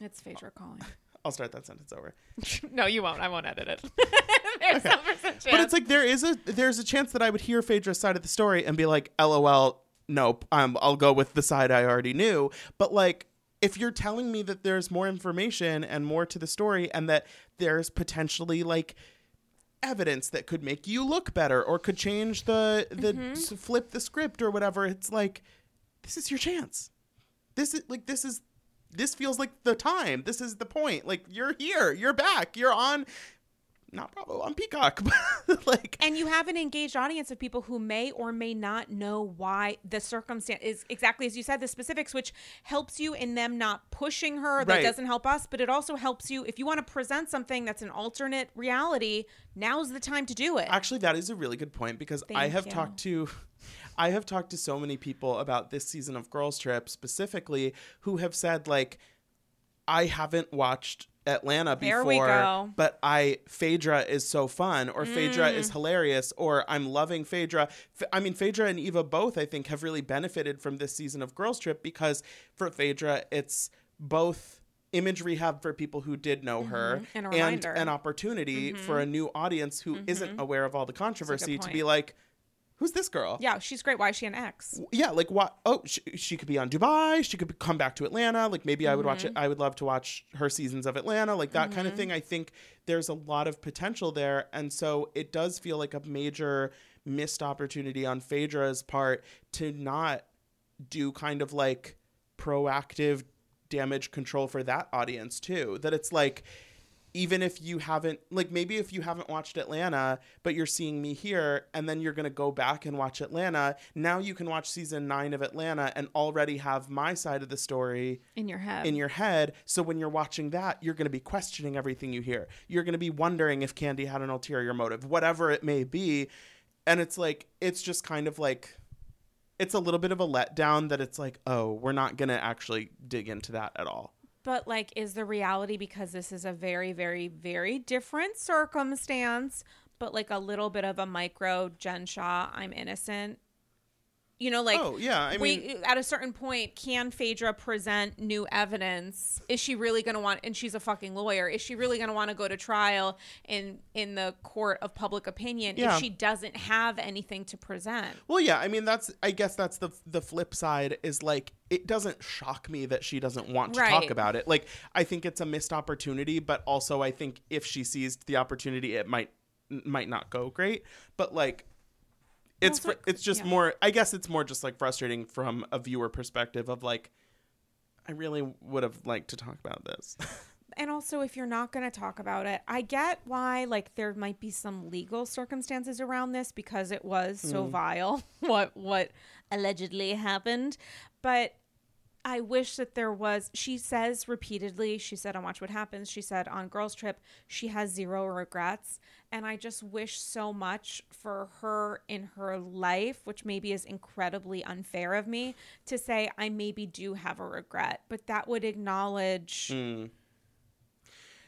Speaker 1: It's Phaedra calling.
Speaker 2: I'll start that sentence over.
Speaker 1: no, you won't. I won't edit it. There's some percent chance.
Speaker 2: But it's like there is a there's a chance that I would hear Phaedra's side of the story and be like, "LOL, nope, um, I'll go with the side I already knew." But like, if you're telling me that there's more information and more to the story, and that there's potentially like evidence that could make you look better or could change the the s- flip the script or whatever, it's like this is your chance. This is like this is this feels like the time. This is the point. Like you're here, you're back, you're on not Bravo on Peacock, like
Speaker 1: and you have an engaged audience of people who may or may not know why the circumstance is exactly as you said the specifics which helps you in them not pushing her that
Speaker 2: Right.
Speaker 1: doesn't help us but it also helps you if you want to present something that's an alternate reality now's the time to do it
Speaker 2: Actually, that is a really good point because I have
Speaker 1: you.
Speaker 2: talked to I have talked to so many people about this season of Girls Trip specifically who have said like I haven't watched Atlanta
Speaker 1: There
Speaker 2: before,
Speaker 1: we go.
Speaker 2: but I Phaedra is so fun, or Phaedra
Speaker 1: Mm.
Speaker 2: is hilarious, or I'm loving Phaedra. F- I mean, Phaedra and Eva both, I think, have really benefited from this season of Girls Trip because for Phaedra, it's both image rehab for people who did know her
Speaker 1: Mm-hmm. And a
Speaker 2: and.
Speaker 1: Mm-hmm.
Speaker 2: an opportunity for a new audience who not aware of all the controversy to be like, who's this girl?
Speaker 1: yeah she's great why is she an ex
Speaker 2: yeah, like what? Oh, she, she could be on Dubai. She could come back to Atlanta. Like maybe I would watch
Speaker 1: Mm-hmm.
Speaker 2: it. I would love to watch her seasons of Atlanta, like that kind of thing. I think there's a lot of potential there, and so it does feel like a major missed opportunity on Phaedra's part to not do kind of like proactive damage control for that audience too. That it's like even if you haven't like maybe if you haven't watched Atlanta but you're seeing me here and then you're going to go back and watch Atlanta now you can watch season 9 of Atlanta and already have my side of the story
Speaker 1: in your head.
Speaker 2: in your head. So when you're watching that you're going to be questioning everything you hear. You're going to be wondering if Candy had an ulterior motive whatever it may be. And it's like it's just kind of like it's a little bit of a letdown that it's like oh we're not going to actually dig into that at all
Speaker 1: But like, is the reality because this is a very, very, very different circumstance, but like a little bit of a micro Jen Shah, I'm innocent. You know, like
Speaker 2: oh yeah i mean
Speaker 1: uh, at a certain point, can Phaedra present new evidence? Is she really gonna want and she's a fucking lawyer, is she really gonna want to go to trial in in the court of public opinion
Speaker 2: Yeah.
Speaker 1: if she doesn't have anything to present?
Speaker 2: Well, yeah, I mean that's I guess that's the the flip side is like it doesn't shock me that she doesn't want to talk about it. Like I think it's a missed opportunity, but also I think if she seized the opportunity it might might not go great, but like it's fr- it's just
Speaker 1: yeah.
Speaker 2: more I guess it's more just like frustrating from a viewer perspective of like I really would have liked to talk about this.
Speaker 1: and also if you're not going to talk about it i get why like there might be some legal circumstances around this because it was so mm. vile what what allegedly happened but i wish that there was she says repeatedly she said on watch what happens she said on girls trip she has zero regrets and i just wish so much for her in her life which maybe is incredibly unfair of me to say i maybe do have a regret but that would acknowledge
Speaker 2: Mm.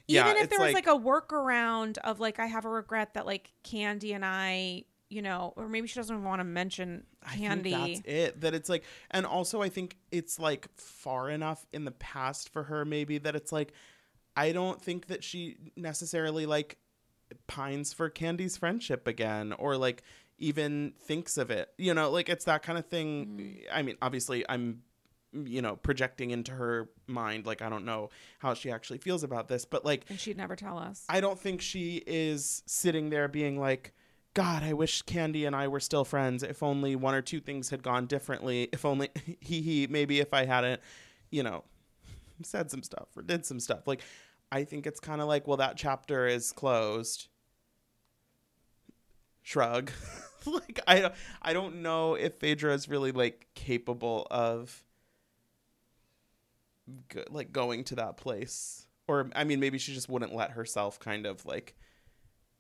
Speaker 2: Yeah,
Speaker 1: even if there was
Speaker 2: like-
Speaker 1: like a workaround of like I have a regret that like Candy and I, you know, or maybe she doesn't want to mention
Speaker 2: I
Speaker 1: Candy.
Speaker 2: think that's it. That it's like, and also I think it's like far enough in the past for her, maybe that it's like, I don't think that she necessarily like pines for Candy's friendship again, or like even thinks of it. You know, like it's that kind of thing. Mm-hmm. I mean, obviously, I'm you know projecting into her mind like i don't know how she actually feels about this but like
Speaker 1: and she'd never tell us.
Speaker 2: I don't think she is sitting there being like, God, I wish Candy and I were still friends. If only one or two things had gone differently. If only he he maybe if I hadn't, you know, said some stuff or did some stuff. Like I think it's kind of like, well, that chapter is closed. Shrug. like I don't I don't know if Phaedra is really like capable of go, like going to that place or i mean maybe she just wouldn't let herself kind of like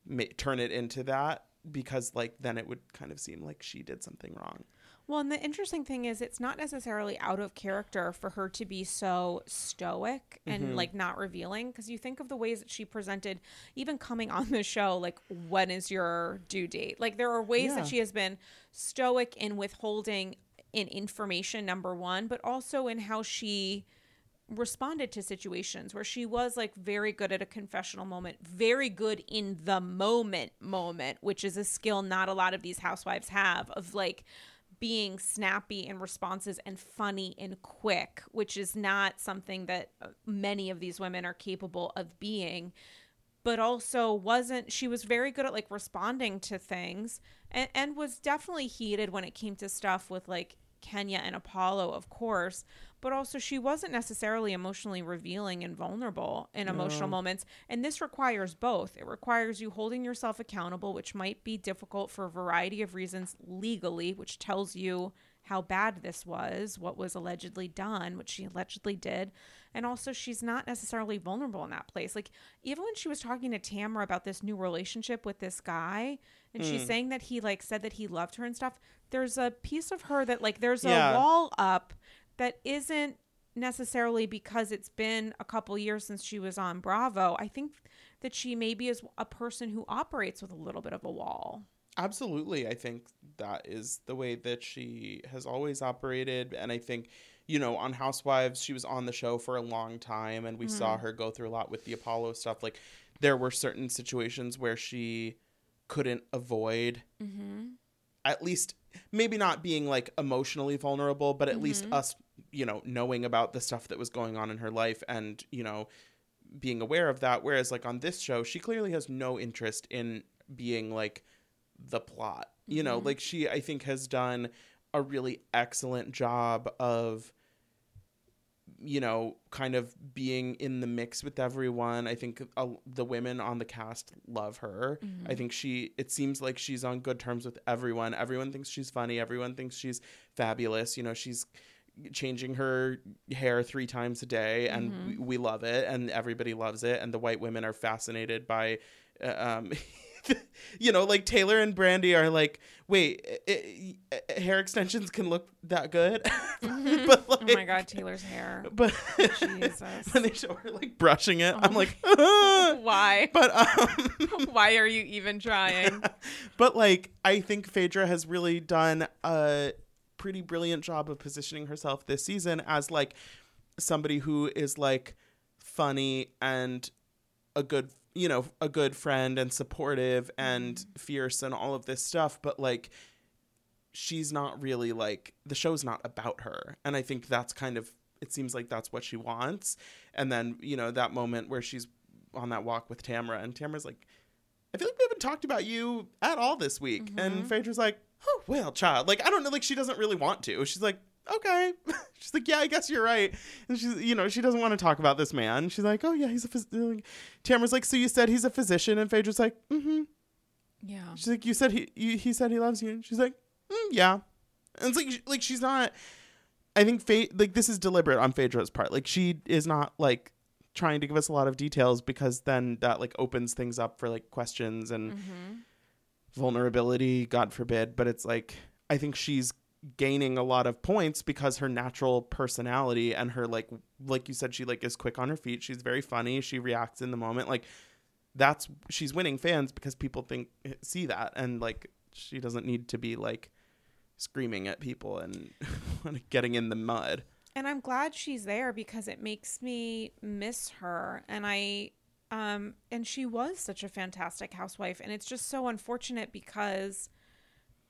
Speaker 2: ma- turn it into that because like then it would kind of seem like she did something wrong
Speaker 1: Well, and the interesting thing is, it's not necessarily out of character for her to be so stoic and
Speaker 2: Mm-hmm.
Speaker 1: like not revealing. Because you think of the ways that she presented, even coming on the show, like, when is your due date? Like, there are ways
Speaker 2: Yeah.
Speaker 1: that she has been stoic in withholding in information, number one, but also in how she responded to situations where she was like very good at a confessional moment, very good in the moment moment, which is a skill not a lot of these housewives have of like being snappy in responses and funny and quick, which is not something that uh, many of these women are capable of being. But also wasn't she was very good at like responding to things and, and was definitely heated when it came to stuff with like Kenya and Apollo, of course, but also she wasn't necessarily emotionally revealing and vulnerable in emotional
Speaker 2: No.
Speaker 1: moments. And this requires both. It requires you holding yourself accountable, which might be difficult for a variety of reasons legally, which tells you how bad this was, what was allegedly done, what she allegedly did. And also, she's not necessarily vulnerable in that place. Like, even when she was talking to Tamara about this new relationship with this guy, and she's hmm. saying that he, like, said that he loved her and stuff, there's a piece of her that, like, there's a wall up that isn't necessarily because it's been a couple years since she was on Bravo. I think that she maybe is a person who operates with a little bit of a wall.
Speaker 2: Absolutely. I think that is the way that she has always operated. And I think, you know, on Housewives, she was on the show for a long time and we saw mm-hmm. her go through a lot with the Apollo stuff. Like, there were certain situations where she couldn't avoid mm-hmm. at least maybe not being like emotionally vulnerable, but at least mm-hmm. us, you know, knowing about the stuff that was going on in her life and, you know, being aware of that. Whereas, like, on this show, she clearly has no interest in being like the plot. You know, mm-hmm. like, she, I think, has done a really excellent job of you know, kind of being in the mix with everyone. I think uh, the women on the cast love her. I think she, it seems like she's on good terms with everyone. Everyone thinks she's funny. Everyone thinks she's fabulous. You know, she's changing her hair three times a day and we, we love it and everybody loves it. And the white women are fascinated by, uh, um, you know, like Taylor and Brandi are like, wait, i i hair extensions can look that good, but like,
Speaker 1: oh my God, Taylor's hair.
Speaker 2: but when they show her like brushing it, I'm like,
Speaker 1: Why?
Speaker 2: but um,
Speaker 1: Why are you even trying?
Speaker 2: but like I think Phaedra has really done a pretty brilliant job of positioning herself this season as like somebody who is like funny and a good you know a good friend and supportive and fierce and all of this stuff but like she's not really like the show's not about her. And i think that's kind of it seems like that's what she wants. And then you know that moment where she's on that walk with tamara and tamara's like i feel like we haven't talked about you at all this week. And mm-hmm. phaedra's like oh well child like i don't know like she doesn't really want to. She's like okay she's like yeah i guess you're right and she's you know she doesn't want to talk about this man she's like oh yeah he's a phys-. tamara's like so you said he's a physician and phaedra's like mm-hmm
Speaker 1: Yeah.
Speaker 2: She's like, you said he you, he said he loves you. And she's like, mm, yeah. And it's like like she's not. I think Fa- like this is deliberate on Phaedra's part. Like she is not like trying to give us a lot of details because then that like opens things up for like questions and
Speaker 1: Mm-hmm.
Speaker 2: vulnerability. God forbid. But it's like I think she's gaining a lot of points because her natural personality and her like like you said she like is quick on her feet. She's very funny. She reacts in the moment. Like that's she's winning fans because people think see that. And like she doesn't need to be like screaming at people and getting in the mud.
Speaker 1: And I'm glad she's there because it makes me miss her. And I, um, and she was such a fantastic housewife. And it's just so unfortunate because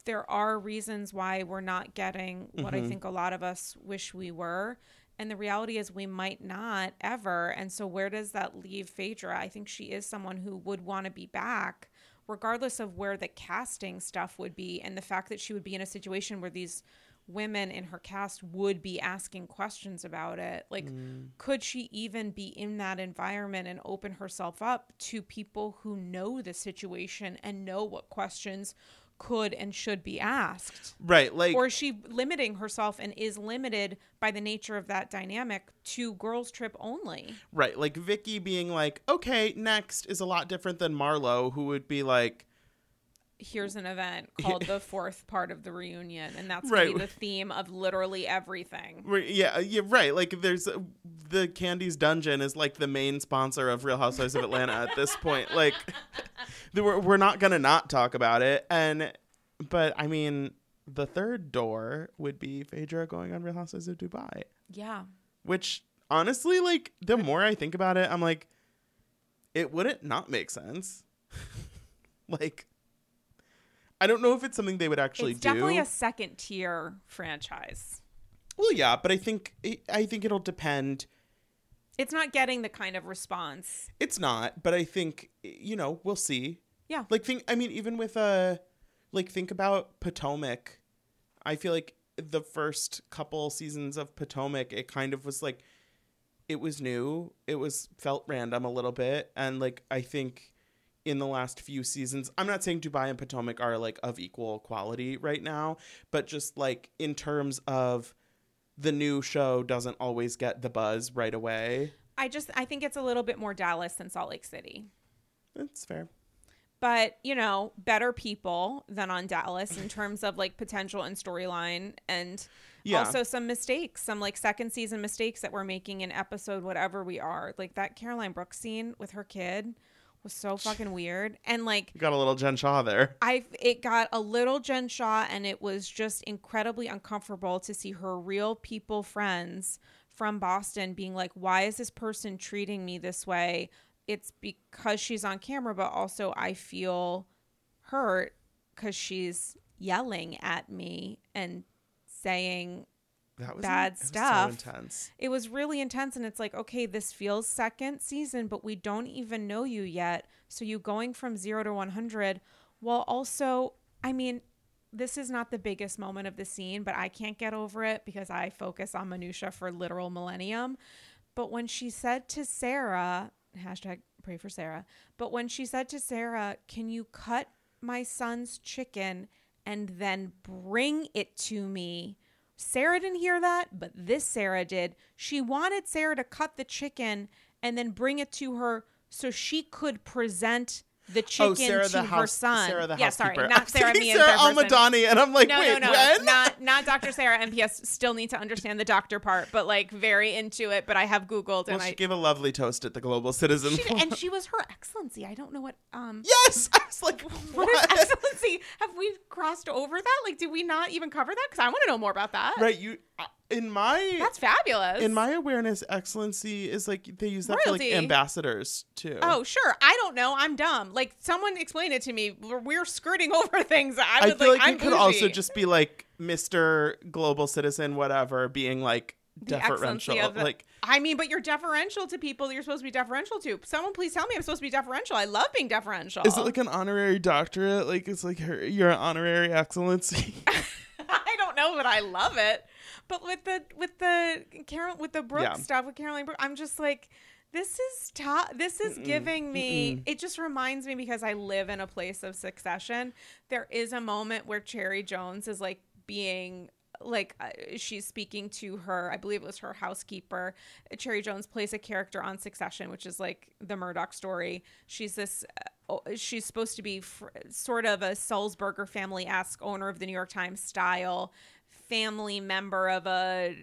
Speaker 1: there are reasons why we're not getting what I mm-hmm. think a lot of us wish we were. And the reality is we might not ever. And so where does that leave Phaedra? I think she is someone who would want to be back regardless of where the casting stuff would be and the fact that she would be in a situation where these women in her cast would be asking questions about it. Like, mm. could she even be in that environment and open herself up to people who know the situation and know what questions could and should be asked?
Speaker 2: right like
Speaker 1: or is she limiting herself and is limited by the nature of that dynamic to girls trip only?
Speaker 2: right like vicki being like okay next is a lot different than marlo who would be like
Speaker 1: Here's an event called the fourth part of the reunion, and that's
Speaker 2: Right.
Speaker 1: gonna be the theme of literally everything.
Speaker 2: Right, Yeah, uh, yeah, right. Like there's uh, the Candy's Dungeon is like the main sponsor of Real Housewives of Atlanta at this point. Like we're we're not gonna not talk about it. And but I mean, the third door would be Phaedra going on Real Housewives of Dubai,
Speaker 1: Yeah.
Speaker 2: which honestly, like the more I think about it, I'm like, it wouldn't not make sense. like. I don't know if it's something they would actually do.
Speaker 1: it's
Speaker 2: do.
Speaker 1: definitely a second tier franchise.
Speaker 2: well, yeah, but I think I think it'll depend
Speaker 1: It's not getting the kind of response.
Speaker 2: It's not, but I think you know we'll see.
Speaker 1: Yeah.
Speaker 2: Like think, I mean, even with uh, like think about Potomac. I feel like the first couple seasons of Potomac, it kind of was like it was new. It was felt random a little bit, and like I think in the last few seasons, I'm not saying Dubai and Potomac are like of equal quality right now, but just like in terms of the new show doesn't always get the buzz right away.
Speaker 1: I just I think it's a little bit more Dallas than Salt Lake City.
Speaker 2: That's fair.
Speaker 1: But, you know, better people than on Dallas in terms of like potential and storyline and
Speaker 2: Yeah.
Speaker 1: also some mistakes, some like second season mistakes that we're making in episode whatever we are. Like that Caroline Brooks scene with her kid was so fucking weird. And like
Speaker 2: You got a little Jen Shah there.
Speaker 1: I it got a little Jen Shah and it was just incredibly uncomfortable to see her real people friends from Boston being like, Why is this person treating me this way? It's because she's on camera, but also I feel hurt because she's yelling at me and saying
Speaker 2: That was
Speaker 1: Bad
Speaker 2: it was
Speaker 1: stuff.
Speaker 2: so intense.
Speaker 1: it was really intense and it's like okay this feels second season but we don't even know you yet so you going from 0 to 100 while also i mean this is not the biggest moment of the scene but i can't get over it because i focus on minutia for literal millennium but when she said to sarah hashtag pray for sarah but when she said to sarah can you cut my son's chicken and then bring it to me Sarah didn't hear that, but this Sarah did. She wanted Sarah to cut the chicken and then bring it to her so she could present the chicken
Speaker 2: oh, Sarah
Speaker 1: to her
Speaker 2: house,
Speaker 1: son.
Speaker 2: Sarah the
Speaker 1: yeah,
Speaker 2: housekeeper.
Speaker 1: sorry, not Sarah me
Speaker 2: Sarah
Speaker 1: and third person.
Speaker 2: Almadani, and I'm like,
Speaker 1: No,
Speaker 2: wait,
Speaker 1: no, no,
Speaker 2: when?
Speaker 1: not not Dr. Sarah. MPS still need to understand the doctor part, but like very into it. But I have Googled
Speaker 2: well,
Speaker 1: and
Speaker 2: she
Speaker 1: I
Speaker 2: gave a lovely toast at the Global Citizen.
Speaker 1: she and she was her excellency. I don't know what um
Speaker 2: yes, I was like,
Speaker 1: what
Speaker 2: what?
Speaker 1: is excellency? Have we crossed over that? Like, did we not even cover that? Because I want to know more about that.
Speaker 2: right, you in my
Speaker 1: That's fabulous.
Speaker 2: in my awareness, excellency is like they use that for like ambassadors too.
Speaker 1: Oh, sure. I don't know. I'm dumb. Like someone explain it to me. We're, we're skirting over things. I,
Speaker 2: I
Speaker 1: would
Speaker 2: feel like,
Speaker 1: I'm
Speaker 2: it could also just be like Mr. Global Citizen, whatever, being like deferential.
Speaker 1: the-
Speaker 2: Like
Speaker 1: I mean, but you're deferential to people that you're supposed to be deferential to. Someone please tell me I'm supposed to be deferential. I love being deferential.
Speaker 2: Is it like an honorary doctorate? Like it's like her, your honorary excellency.
Speaker 1: I don't know, but I love it. But with the with the Carol with the Brooke
Speaker 2: Yeah.
Speaker 1: stuff with Caroline Brooke, I'm just like, this is top. This is giving me. It just reminds me because I live in a place of succession. There is a moment where Cherry Jones is like being like uh, she's speaking to her i believe it was her housekeeper cherry jones plays a character on succession which is like the murdoch story she's this uh, she's supposed to be fr- sort of a sulzberger family-esque owner of the new york times style family member of a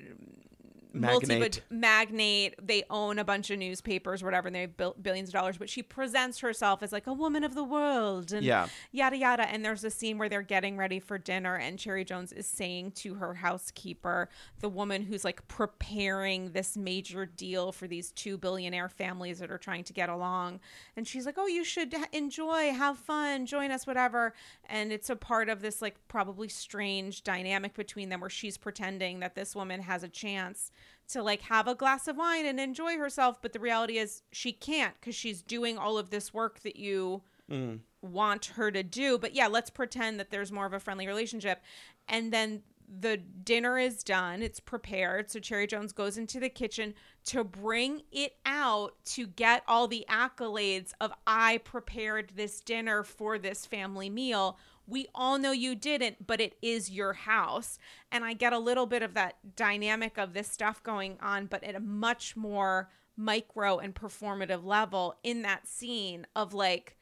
Speaker 2: Magnate.
Speaker 1: magnate. They own a bunch of newspapers, whatever, and they have bil- billions of dollars. But she presents herself as like a woman of the world, and
Speaker 2: Yeah.
Speaker 1: yada yada. And there's a scene where they're getting ready for dinner, and Cherry Jones is saying to her housekeeper, the woman who's like preparing this major deal for these two billionaire families that are trying to get along, and she's like, "Oh, you should enjoy, have fun, join us, whatever." And it's a part of this like probably strange dynamic between them, where she's pretending that this woman has a chance to like have a glass of wine and enjoy herself but the reality is she can't because she's doing all of this work that you mm. want her to do. But yeah let's pretend that there's more of a friendly relationship. And then the dinner is done. It's prepared. So cherry jones goes into the kitchen to bring it out to get all the accolades of i prepared this dinner for this family meal we all know you didn't, but it is your house. And I get a little bit of that dynamic of this stuff going on, but at a much more micro and performative level in that scene of like,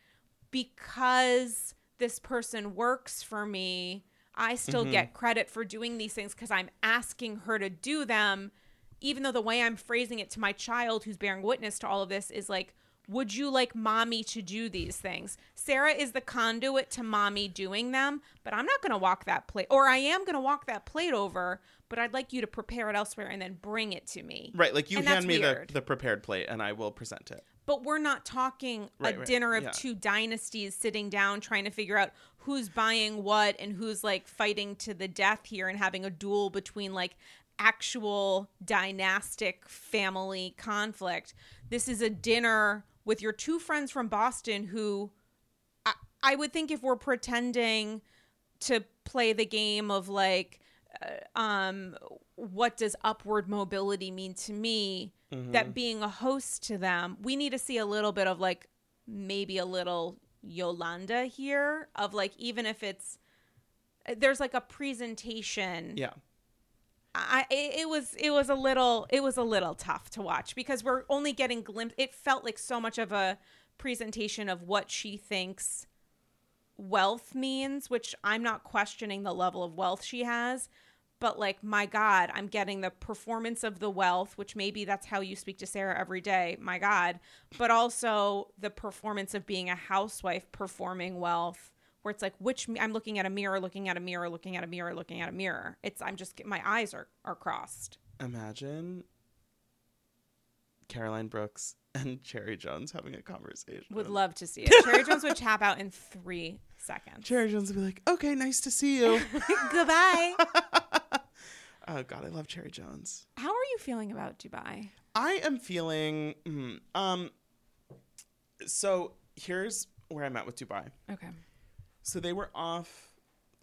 Speaker 1: because this person works for me, I still mm-hmm. get credit for doing these things because I'm asking her to do them, even though the way I'm phrasing it to my child who's bearing witness to all of this is like, would you like mommy to do these things? Sarah is the conduit to mommy doing them, but I'm not going to walk that plate, or I am going to walk that plate over, but I'd like you to prepare it elsewhere and then bring it to me.
Speaker 2: Right, like you
Speaker 1: And
Speaker 2: hand me the, the prepared plate and I will present it.
Speaker 1: But we're not talking
Speaker 2: Right,
Speaker 1: a
Speaker 2: right,
Speaker 1: dinner of
Speaker 2: yeah.
Speaker 1: two dynasties sitting down trying to figure out who's buying what and who's like fighting to the death here and having a duel between like actual dynastic family conflict. This is a dinner with your two friends from Boston who I, I would think if we're pretending to play the game of like uh, um, what does upward mobility mean to me?
Speaker 2: Mm-hmm.
Speaker 1: That being a host to them, we need to see a little bit of like maybe a little Yolanda here of like even if it's there's like a presentation
Speaker 2: Yeah.
Speaker 1: I it, was it was a little it was a little tough to watch because we're only getting glimpse it felt like so much of a presentation of what she thinks wealth means which I'm not questioning the level of wealth she has but like my god I'm getting the performance of the wealth which maybe that's how you speak to Sarah every day my god but also the performance of being a housewife performing wealth where it's like which I'm looking at a mirror, looking at a mirror, looking at a mirror, looking at a mirror. It's I'm just my eyes are are crossed.
Speaker 2: Imagine Caroline Brooks and Cherry Jones having a conversation.
Speaker 1: Would love to see it. Cherry Jones would tap out in three seconds.
Speaker 2: Cherry Jones would be like, "Okay, nice to see you."
Speaker 1: Goodbye.
Speaker 2: oh God, I love Cherry Jones.
Speaker 1: How are you feeling about Dubai?
Speaker 2: I am feeling. mm, um. So here's where I'm at with Dubai.
Speaker 1: Okay.
Speaker 2: So they were off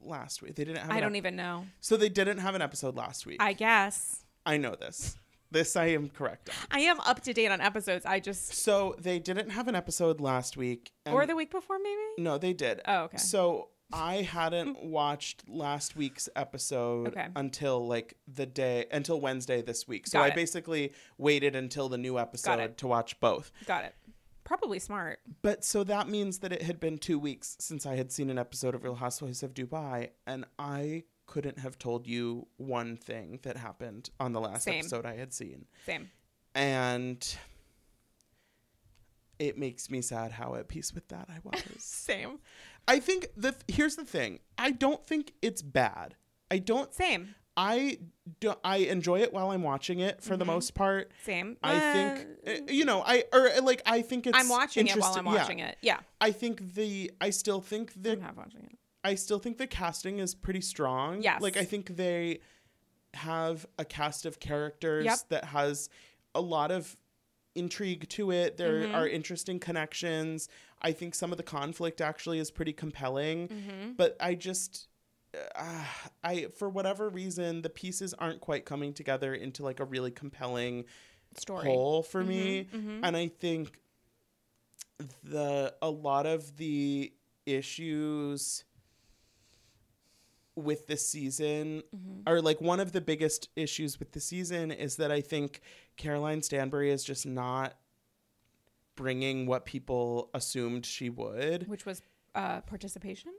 Speaker 2: last week. They didn't have.
Speaker 1: I don't
Speaker 2: ep-
Speaker 1: even know.
Speaker 2: So they didn't have an episode last week. I,
Speaker 1: guess.
Speaker 2: I know this. This I am correct on.
Speaker 1: I am up to date on episodes. I just
Speaker 2: So they didn't have an episode last week.
Speaker 1: or the week before maybe.
Speaker 2: no, they did.
Speaker 1: Oh, okay.
Speaker 2: So I hadn't watched last week's episode
Speaker 1: Okay.
Speaker 2: until like the day until Wednesday this week. So
Speaker 1: Got
Speaker 2: I
Speaker 1: it.
Speaker 2: basically waited until the new episode to watch both.
Speaker 1: Got it. Probably smart.
Speaker 2: But so that means that it had been two weeks since I had seen an episode of Real Housewives of Dubai, and I couldn't have told you one thing that happened on the last
Speaker 1: Same.
Speaker 2: episode I had seen.
Speaker 1: Same.
Speaker 2: And it makes me sad how at peace with that I was.
Speaker 1: Same.
Speaker 2: I think the here's the thing. I don't think it's bad. I don't
Speaker 1: Same.
Speaker 2: I do I enjoy it while I'm watching it for the
Speaker 1: Mm-hmm.
Speaker 2: most part.
Speaker 1: Same.
Speaker 2: I
Speaker 1: Uh,
Speaker 2: think uh, you know, I or uh, like I think it's
Speaker 1: I'm watching it while I'm
Speaker 2: interesting- yeah.
Speaker 1: watching it. Yeah.
Speaker 2: I think the I still think the
Speaker 1: I'm not watching it.
Speaker 2: I still think the casting is pretty strong.
Speaker 1: Yes.
Speaker 2: Like I think they have a cast of characters
Speaker 1: Yep.
Speaker 2: that has a lot of intrigue to it. There
Speaker 1: Mhm.
Speaker 2: are interesting connections. I think some of the conflict actually is pretty compelling,
Speaker 1: Mm-hmm.
Speaker 2: but I just uh, I for whatever reason the pieces aren't quite coming together into like a really compelling
Speaker 1: Story.
Speaker 2: whole for me
Speaker 1: Mhm.
Speaker 2: and i think the a lot of the issues with the season
Speaker 1: Mhm.
Speaker 2: are like one of the biggest issues with the season is that i think caroline stanbury is just not bringing what people assumed she would
Speaker 1: Which was uh, participation.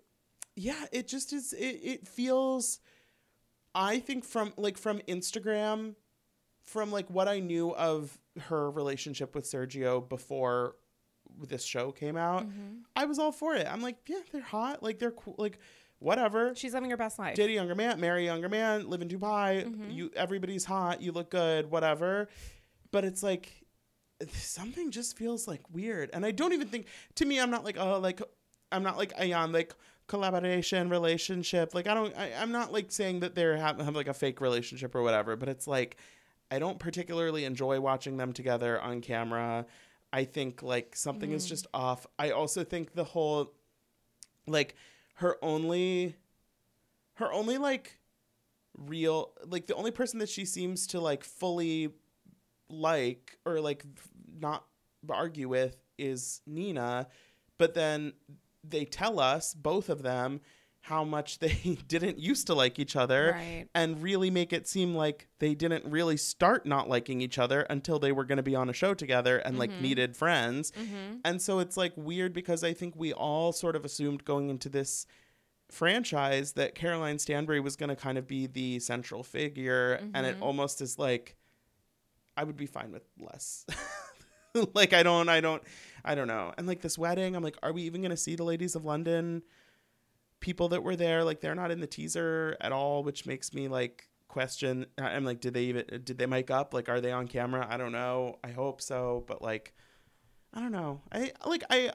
Speaker 2: Yeah it just is it, it feels i think from like from instagram from like what i knew of her relationship with sergio before this show came out
Speaker 1: Mhm.
Speaker 2: i was all for it i'm like yeah they're hot like they're cool like whatever
Speaker 1: She's living her best life.
Speaker 2: date a younger man marry a younger man live in dubai
Speaker 1: Mhm.
Speaker 2: you everybody's hot you look good whatever but it's like something just feels like weird and i don't even think to me i'm not like oh like i'm not like ayan like collaboration relationship like i don't I, i'm not like saying that they're have, have like a fake relationship or whatever but it's like i don't particularly enjoy watching them together on camera i think like something is
Speaker 1: Mm.
Speaker 2: just off i also think the whole like her only her only like real like the only person that she seems to like fully like or like not argue with is Nina but then they tell us both of them how much they didn't used to like each other
Speaker 1: Right.
Speaker 2: and really make it seem like they didn't really start not liking each other until they were going to be on a show together and like
Speaker 1: Mhm.
Speaker 2: needed friends
Speaker 1: Mm-hmm.
Speaker 2: and so it's like weird because I think we all sort of assumed going into this franchise that Caroline Stanbury was going to kind of be the central figure. And it
Speaker 1: Mhm.
Speaker 2: almost is like, I would be fine with less. like, I don't, I don't, I don't know. And like this wedding, I'm like, are we even to see the ladies of London people that were there? Like, they're not in the teaser at all, which makes me like question. I'm like, did they even, did they mic up? Like, are they on camera? I don't know. I hope so. But like, I don't know. I like I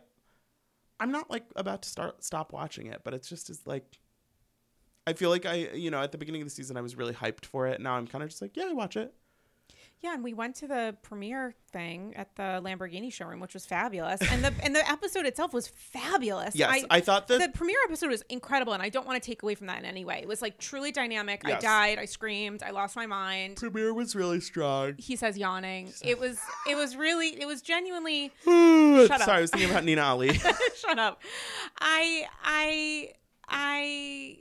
Speaker 2: I'm not like about to start stop watching it, but it's just is like I feel like I you know, at the beginning of the season I was really hyped for it. Now I'm kind of just like, yeah, I watch it.
Speaker 1: Yeah, and we went to the premiere thing at the Lamborghini showroom, which was fabulous, and the and the episode itself was fabulous.
Speaker 2: Yes, I, thought that
Speaker 1: the premiere episode was incredible, and I don't want to take away from that in any way. It was like truly dynamic. I died, I screamed, I lost my mind.
Speaker 2: premiere was really strong.
Speaker 1: He says yawning. It was it was really it was genuinely
Speaker 2: Sorry,
Speaker 1: Shut up.
Speaker 2: Sorry, I was thinking about Nina Ali.
Speaker 1: shut up. I I I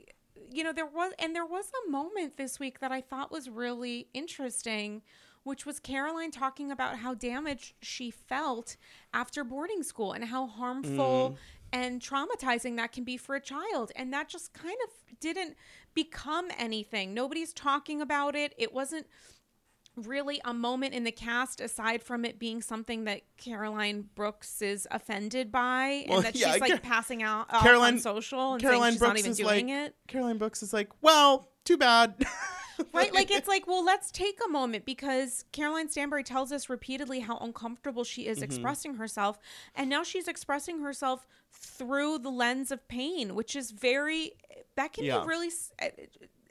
Speaker 1: you know there was and there was a moment this week that I thought was really interesting which was Caroline talking about how damaged she felt after boarding school and how harmful mm-hmm. and traumatizing that can be for a child and that just kind of didn't become anything. Nobody's talking about it. It wasn't really a moment in the cast aside from it being something that Caroline Brooks is offended by
Speaker 2: Well,
Speaker 1: and that
Speaker 2: yeah,
Speaker 1: she's like
Speaker 2: Car-
Speaker 1: passing out
Speaker 2: Caroline-
Speaker 1: on social and
Speaker 2: Caroline
Speaker 1: saying she's
Speaker 2: Brooks
Speaker 1: not even doing
Speaker 2: like
Speaker 1: it.
Speaker 2: Caroline Brooks is like, well, too bad.
Speaker 1: Right? Like it's like, well, let's take a moment because Caroline Stanbury tells us repeatedly how uncomfortable she
Speaker 2: Mm-hmm.
Speaker 1: is expressing herself. And now she's expressing herself through the lens of pain, which is very that can
Speaker 2: Yeah.
Speaker 1: be really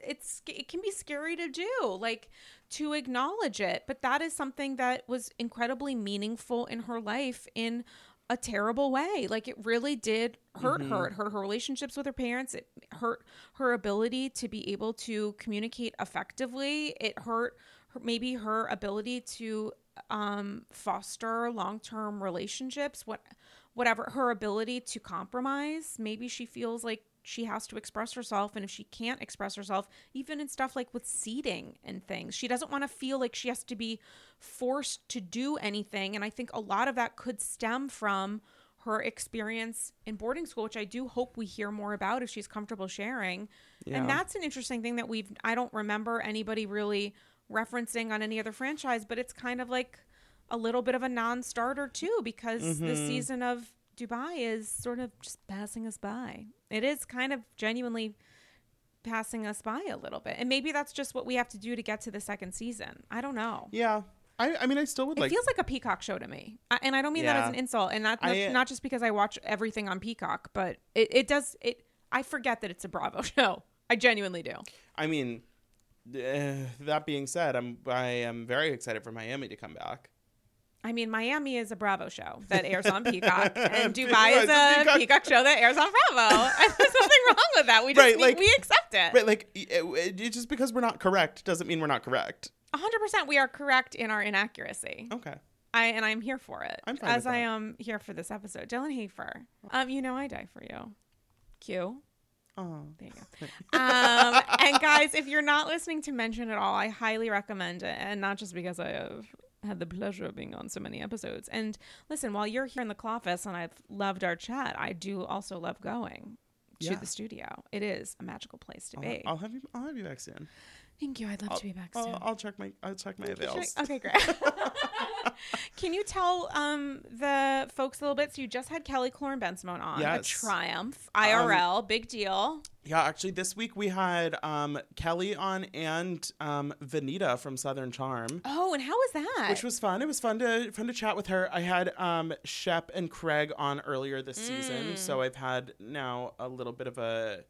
Speaker 1: it's it can be scary to do, like to acknowledge it. But that is something that was incredibly meaningful in her life in a terrible way. Like it really did hurt
Speaker 2: Mm-hmm.
Speaker 1: her. It hurt her relationships with her parents. It hurt her ability to be able to communicate effectively. It hurt her, maybe her ability to um, foster long-term relationships. What, whatever her ability to compromise. Maybe she feels like she has to express herself and if she can't express herself even in stuff like with seating and things she doesn't want to feel like she has to be forced to do anything and i think a lot of that could stem from her experience in boarding school which i do hope we hear more about if she's comfortable sharing
Speaker 2: Yeah.
Speaker 1: and that's an interesting thing that we've i don't remember anybody really referencing on any other franchise but it's kind of like a little bit of a non-starter too because the
Speaker 2: Mm-hmm.
Speaker 1: season of dubai is sort of just passing us by it is kind of genuinely passing us by a little bit and maybe that's just what we have to do to get to the second season i don't know
Speaker 2: yeah. I, I mean, I still would
Speaker 1: it
Speaker 2: like.
Speaker 1: feels like a peacock show to me I, and i don't mean that as an insult and not,
Speaker 2: I-
Speaker 1: not just because i watch everything on peacock but it, it does it i forget that it's a bravo show i genuinely do
Speaker 2: I mean, uh, that being said, I'm I am very excited for Miami to come back.
Speaker 1: I mean, Miami is a Bravo show that airs on Peacock, and
Speaker 2: Dubai is a Peacock-
Speaker 1: Peacock. show that airs on Bravo. And there's nothing wrong with that. We just
Speaker 2: Right,
Speaker 1: we,
Speaker 2: like-
Speaker 1: we accept it.
Speaker 2: Right, like it, it- just because we're not correct doesn't mean we're not correct.
Speaker 1: 100% we are correct in our inaccuracy.
Speaker 2: Okay.
Speaker 1: I and I'm here for it.
Speaker 2: I'm
Speaker 1: as I am here for this episode. Dylan Hafer. Um, you know I die for you. Q.
Speaker 2: Oh.
Speaker 1: There you go. Um, and guys, if you're not listening to Mention It All, I highly recommend it. And not just because I have had the pleasure of being on so many episodes. And listen, while you're here in the Clawfest and I've loved our chat, I do also love going to
Speaker 2: Yeah.
Speaker 1: the studio. It is a magical place to
Speaker 2: I'll,
Speaker 1: be.
Speaker 2: I'll have you. I'll have you back soon.
Speaker 1: Thank you. I'd love to be back soon.
Speaker 2: I'll, I'll check my. I'll check my avails.
Speaker 1: Okay, great. Can you tell um, the folks a little bit? So you just had Kelly Killoren Bensimon on. A
Speaker 2: Yes. Um,
Speaker 1: triumph. IRL. big deal.
Speaker 2: Yeah, actually, this week we had um, Kelly on and um, Venita from Southern Charm.
Speaker 1: Oh, and how was that?
Speaker 2: which was fun. It was fun to fun to chat with her. I had um Shep and Craig on earlier this
Speaker 1: Mm.
Speaker 2: season, so I've had now a little bit of a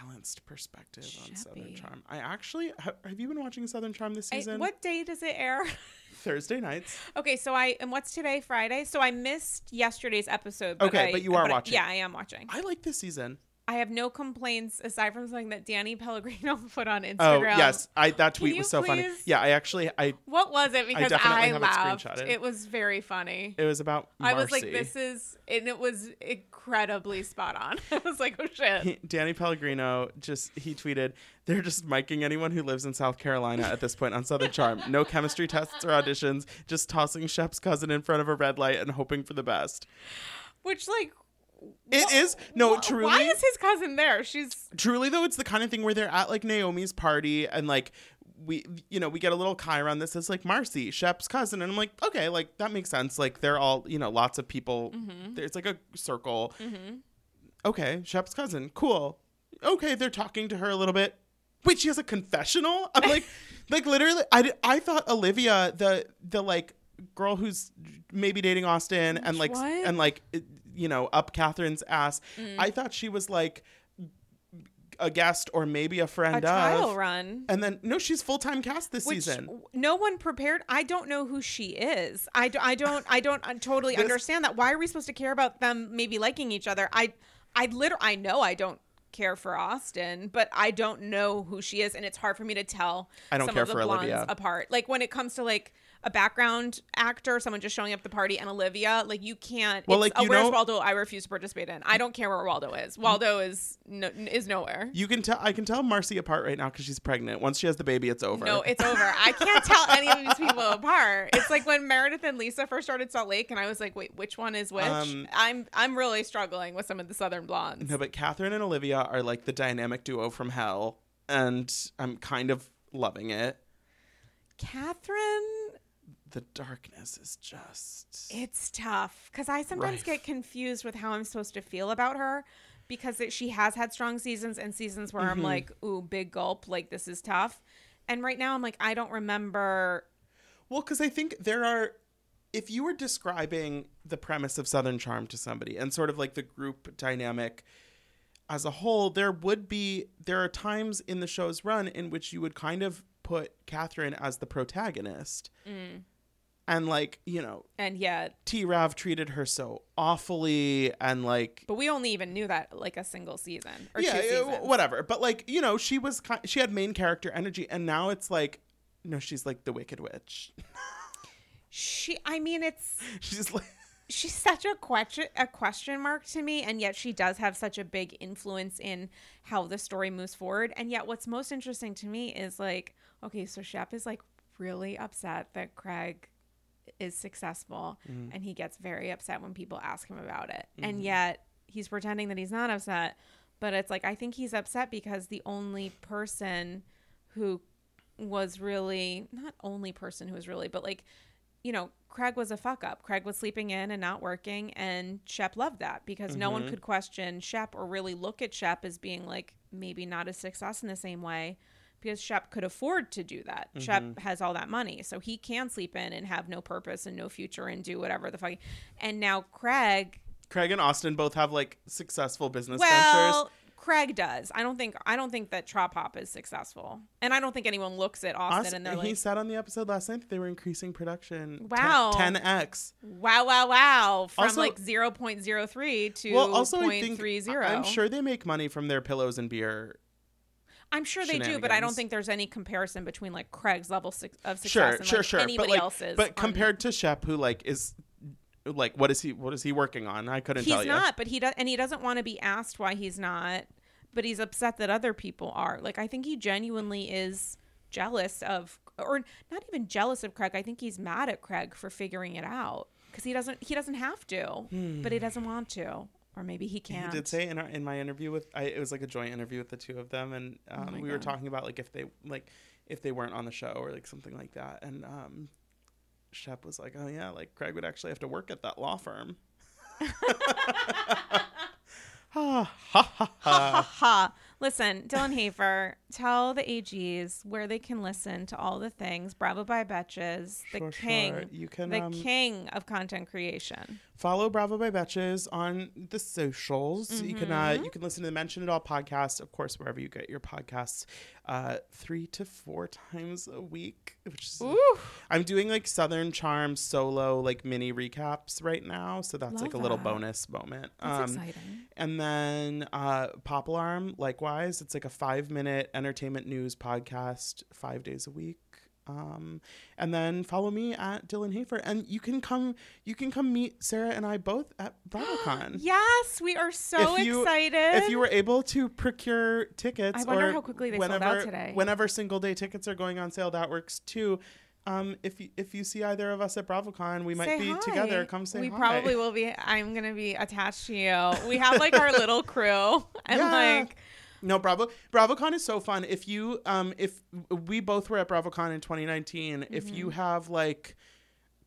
Speaker 2: balanced perspective on Southern. Charm. I actually ha- have you been watching Southern Charm this
Speaker 1: I-
Speaker 2: season?
Speaker 1: what day does it air?
Speaker 2: Thursday nights?
Speaker 1: okay, so I and what's today? Friday. So I missed yesterday's episode.
Speaker 2: Okay,
Speaker 1: I-
Speaker 2: but you are
Speaker 1: I-
Speaker 2: watching.
Speaker 1: Yeah, I am watching.
Speaker 2: I like this season.
Speaker 1: I have no complaints aside from something that Danny Pellegrino put on oh, Instagram.
Speaker 2: Oh yes, I that tweet was so funny. Yeah, I actually I
Speaker 1: What was it? Because
Speaker 2: definitely
Speaker 1: I,
Speaker 2: have it
Speaker 1: laughed.
Speaker 2: screenshotted.
Speaker 1: It was very funny.
Speaker 2: it was about
Speaker 1: I was like, this is, and it was incredibly spot on. I was like, oh shit.
Speaker 2: He- Danny Pellegrino just he tweeted, "They're just miking anyone who lives in South Carolina at this point on Southern Charm. No chemistry tests or auditions, just tossing Shep's cousin in front of a red light and hoping for the best."
Speaker 1: Which like,
Speaker 2: It is no truly,
Speaker 1: Why is his cousin there? She's
Speaker 2: truly though. It's the kind of thing where they're at like Naomie's party and like. We, you know, we get a little Chiron that says like Marcy, Shep's cousin, and I'm like, okay, like that makes sense. Like they're all, you know, lots of people.
Speaker 1: Mm-hmm.
Speaker 2: There's like a circle. Okay, Shep's cousin, cool. Okay, they're talking to her a little bit. Wait, she has a confessional. I'm like, like literally, I, I thought Olivia, the the like girl who's maybe dating Austin and like
Speaker 1: what?
Speaker 2: and like you know up Catherine's ass.
Speaker 1: Mm.
Speaker 2: I thought she was like a guest or maybe a friend
Speaker 1: a
Speaker 2: of.
Speaker 1: trial run.
Speaker 2: And then no, she's full time cast this
Speaker 1: Which
Speaker 2: season.
Speaker 1: no one prepared. I don't know who she is. I, d- I don't I don't uh, totally
Speaker 2: This-
Speaker 1: understand that. Why are we supposed to care about them maybe liking each other? I I literally I know I don't care for Austin, but I don't know who she is, and it's hard for me to tell.
Speaker 2: I don't
Speaker 1: some
Speaker 2: care
Speaker 1: of the
Speaker 2: for
Speaker 1: blondes
Speaker 2: Olivia.
Speaker 1: apart. Like when it comes to like a background actor, someone just showing up at the party, and Olivia, like you can't.
Speaker 2: Well,
Speaker 1: it's
Speaker 2: like,
Speaker 1: a
Speaker 2: you
Speaker 1: Where's
Speaker 2: know-
Speaker 1: Waldo? I refuse to participate in. I don't care where Waldo is. Waldo is no, is nowhere.
Speaker 2: You can tell. I can tell Marcy apart right now because she's pregnant. Once she has the baby, it's over.
Speaker 1: No, it's over. I can't tell any of these people apart. It's like when Meredith and Lisa first started Salt Lake, and I was like, "Wait, which one is which?"
Speaker 2: Um,
Speaker 1: I'm I'm really struggling with some of the Southern blondes.
Speaker 2: no, but Catherine and Olivia are like the dynamic duo from hell, and I'm kind of loving it.
Speaker 1: Catherine,
Speaker 2: The darkness is just.
Speaker 1: it's tough because I sometimes
Speaker 2: Rife.
Speaker 1: get confused with how I'm supposed to feel about her because it, she has had strong seasons and seasons where
Speaker 2: Mm-hmm.
Speaker 1: I'm like, "Ooh, big gulp, like this is tough," and right now I'm like, I don't remember.
Speaker 2: Well, because I think there are, if you were describing the premise of Southern Charm to somebody and sort of like the group dynamic as a whole, there would be, there are times in the show's run in which you would kind of put Catherine as the protagonist. And like, you know,
Speaker 1: And yet,
Speaker 2: T Rav treated her so awfully and like,
Speaker 1: but we only even knew that like a single season or
Speaker 2: yeah,
Speaker 1: two seasons.
Speaker 2: whatever. But like, you know, she was, ki- she had main character energy and now it's like, no, she's like the Wicked Witch.
Speaker 1: She, I mean, it's
Speaker 2: she's like,
Speaker 1: she's such a question a question mark to me and yet she does have such a big influence in how the story moves forward and yet what's most interesting to me is like okay so shep is like really upset that craig is successful mm-hmm. and he gets very upset when people ask him about it. And mm-hmm. yet he's pretending that he's not upset but it's like i think he's upset because the only person who was really not only person who was really but like you know, Craig was a fuck up. Craig was sleeping in and not working, and Shep loved that because no one mm-hmm. could question Shep or really look at Shep as being like maybe not a success in the same way because Shep could afford to do that. Shep mm-hmm. has all that money, so he can sleep in and have no purpose and no future and do whatever the fuck. And now Craig,
Speaker 2: Craig and Austin both have like successful business ventures.
Speaker 1: well,
Speaker 2: ventures.
Speaker 1: Craig does. I don't think I don't think that Trop Hop is successful, and I don't think anyone looks at Austin
Speaker 2: Austin,
Speaker 1: and they're like.
Speaker 2: he said on the episode last night that they were increasing production.
Speaker 1: Wow.
Speaker 2: 10, x
Speaker 1: Wow, wow, wow. From
Speaker 2: Also-
Speaker 1: like 0.03 to
Speaker 2: Well, also I think
Speaker 1: 0.30.
Speaker 2: I'm sure they make money from their pillows and beer.
Speaker 1: I'm sure they do, but I don't think there's any comparison between like Craig's level of success
Speaker 2: Sure,
Speaker 1: and
Speaker 2: sure,
Speaker 1: like,
Speaker 2: sure.
Speaker 1: anybody
Speaker 2: but like,
Speaker 1: else's.
Speaker 2: but
Speaker 1: on-
Speaker 2: compared to Shep, who like is like, what is he? What is he working on? I couldn't
Speaker 1: he's
Speaker 2: tell you.
Speaker 1: not, but he does, and he doesn't want to be asked why he's not. But he's upset that other people are. Like I think he genuinely is jealous of, or not even jealous of Craig. I think he's mad at Craig for figuring it out because he doesn't. He doesn't have to, but he hmm. doesn't want to, or maybe he.
Speaker 2: Can't. He did say in our, in my interview with I, it was like a joint interview with the two of them, and um,
Speaker 1: Oh
Speaker 2: we were talking about like if they like if they weren't on the show or like something like that, and um, Shep was like, "Oh yeah, like Craig would actually have to work at that law firm." ha ha ha
Speaker 1: ha ha.
Speaker 2: ha.
Speaker 1: Listen, Dylan Hafer, tell the AGs where they can listen to all the things. Bravo by Betches, the
Speaker 2: Sure,
Speaker 1: king,
Speaker 2: sure. You can,
Speaker 1: the
Speaker 2: um,
Speaker 1: king of content creation.
Speaker 2: Follow Bravo by Betches on the socials. You can uh,
Speaker 1: Mm-hmm.
Speaker 2: you can listen to the Mention It All podcast, of course, wherever you get your podcasts, uh, three to four times a week. Which is
Speaker 1: Ooh,
Speaker 2: I'm doing like Southern Charm solo like mini recaps right now, so that's
Speaker 1: Love
Speaker 2: like a little
Speaker 1: that.
Speaker 2: bonus moment.
Speaker 1: that's
Speaker 2: Um,
Speaker 1: exciting.
Speaker 2: and then uh, Pop Alarm, likewise, it's like a five minute entertainment news podcast, five days a week. Um, and then follow me at Dylan Hafer, and you can come, you can come meet Sarah and I both at BravoCon.
Speaker 1: Yes, we are so
Speaker 2: If you-
Speaker 1: excited.
Speaker 2: If you were able to procure tickets,
Speaker 1: I wonder
Speaker 2: or
Speaker 1: how quickly they sold
Speaker 2: whenever,
Speaker 1: out today.
Speaker 2: Whenever single day tickets are going on sale, that works too. Um, if you if you see either of us at BravoCon, we might
Speaker 1: Say
Speaker 2: be
Speaker 1: hi.
Speaker 2: together. Come say
Speaker 1: we
Speaker 2: hi.
Speaker 1: probably will be. I'm gonna be attached to you. We have like our little crew, and
Speaker 2: Yeah.
Speaker 1: like
Speaker 2: No, Bravo BravoCon is so fun. If you um if we both were at BravoCon in 2019, if you
Speaker 1: Mm-hmm.
Speaker 2: have like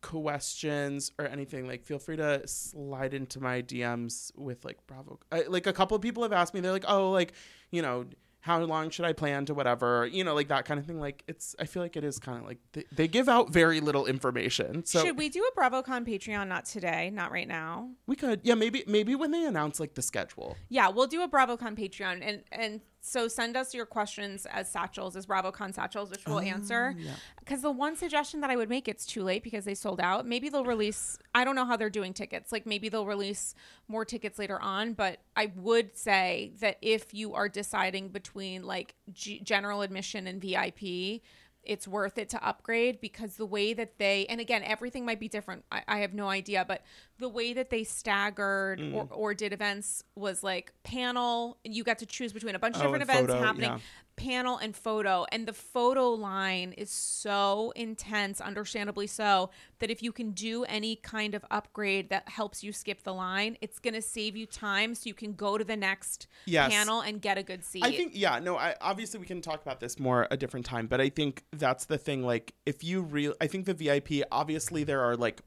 Speaker 2: questions or anything, like feel free to slide into my DMs with like Bravo. I, like a couple of people have asked me, they're like, "Oh, like, you know, how long should I plan to whatever, you know, like that kind of thing." Like it's I feel like it is kind of like they, they give out very little information. So
Speaker 1: should we do a BravoCon Patreon? Not today, not right now.
Speaker 2: we could yeah, maybe maybe when they announce like the schedule.
Speaker 1: Yeah, we'll do a BravoCon Patreon and and So send us your questions as satchels, as BravoCon satchels, which we'll answer.
Speaker 2: Oh, yeah.
Speaker 1: Because the one suggestion that I would make, it's too late because they sold out. Maybe they'll release. I don't know how they're doing tickets. Like maybe they'll release more tickets later on. But I would say that if you are deciding between like G- general admission and VIP, it's worth it to upgrade because the way that they and again everything might be different i, I have no idea but the way that they staggered
Speaker 2: Mm.
Speaker 1: or, or did events was like panel you got to choose between a bunch of
Speaker 2: Oh,
Speaker 1: different events
Speaker 2: photo,
Speaker 1: happening
Speaker 2: yeah.
Speaker 1: panel and photo and the photo line is so intense understandably so that if you can do any kind of upgrade that helps you skip the line it's going to save you time so you can go to the next
Speaker 2: Yes.
Speaker 1: panel and get a good seat
Speaker 2: I think yeah, no, I obviously we can talk about this more a different time, but I think that's the thing like if you real I think the VIP obviously there are like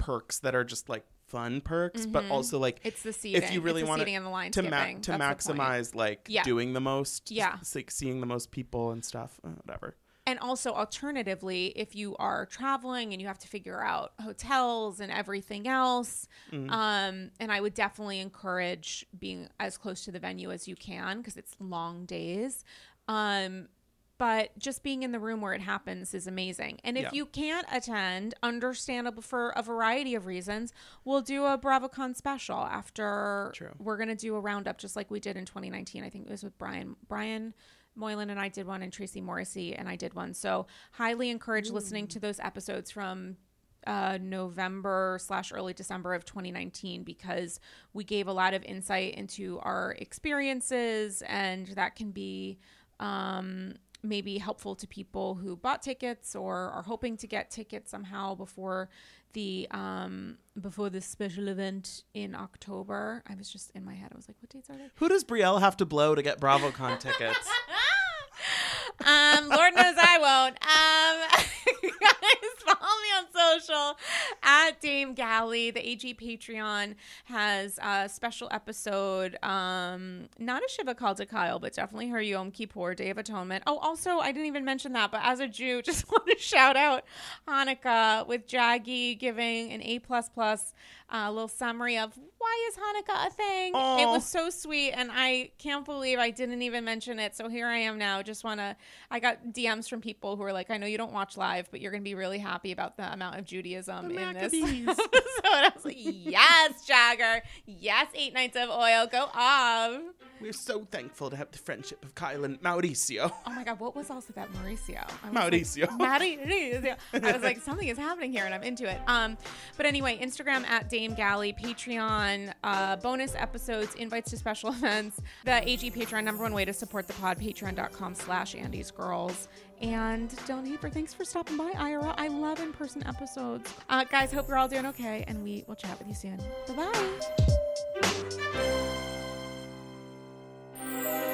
Speaker 2: perks that are just like fun perks, but also like
Speaker 1: Mm-hmm. It's the seating.
Speaker 2: if you really want
Speaker 1: seating and the line
Speaker 2: to ma- to maximize like
Speaker 1: Yeah.
Speaker 2: doing the most,
Speaker 1: Yeah.
Speaker 2: like seeing the most people and stuff, uh, whatever.
Speaker 1: And also, alternatively, if you are traveling and you have to figure out hotels and everything else,
Speaker 2: Mm-hmm.
Speaker 1: um, and I would definitely encourage being as close to the venue as you can because it's long days. Um, but just being in the room where it happens is amazing. And if
Speaker 2: Yeah.
Speaker 1: you can't attend, understandable for a variety of reasons, we'll do a BravoCon special after
Speaker 2: True.
Speaker 1: we're gonna do a roundup just like we did in 2019. I think it was with Brian Brian Moylan and I did one, and Tracy Morrissey and I did one. So highly encourage listening to those episodes from uh, November slash early December of 2019 because we gave a lot of insight into our experiences, and that can be um, maybe helpful to people who bought tickets or are hoping to get tickets somehow before the um before this special event in October. I was just in my head. I was like, what dates are they?
Speaker 2: Who does Brielle have to blow to get BravoCon tickets?
Speaker 1: um, Lord knows I won't. Um, follow me on social at Dame Galley. The AG Patreon has a special episode. Um, not a Shiva call to Kyle, but definitely her Yom Kippur Day of Atonement. Oh, also, I didn't even mention that, but as a Jew, just want to shout out Hanukkah with Jaggy giving an A plus plus. A little summary of why is Hanukkah a thing. It was so sweet, and I can't believe I didn't even mention it. So here I am now. Just want to. I got DMs from people who are like, "I know you don't watch live, but you're going to be really happy about the amount of Judaism
Speaker 2: The
Speaker 1: in this
Speaker 2: so
Speaker 1: episode." I was like, "Yes, Jagger. Yes, eight nights of oil. Go off."
Speaker 2: We're so thankful to have the friendship of Kyle and Mauricio.
Speaker 1: Oh my God, what was also that Mauricio?
Speaker 2: Mauricio.
Speaker 1: Like, Mauricio. I was like, something is happening here, and I'm into it. Um, but anyway, Instagram at Galley, Patreon, uh, bonus episodes, invites to special events, the AG Patreon, number one way to support the pod, patreon.com slash Andy's Girls. And Dylan Hafer, thanks for stopping by, Ira. I love in person episodes. Uh, guys, hope you're all doing okay, and we will chat with you soon. Bye bye.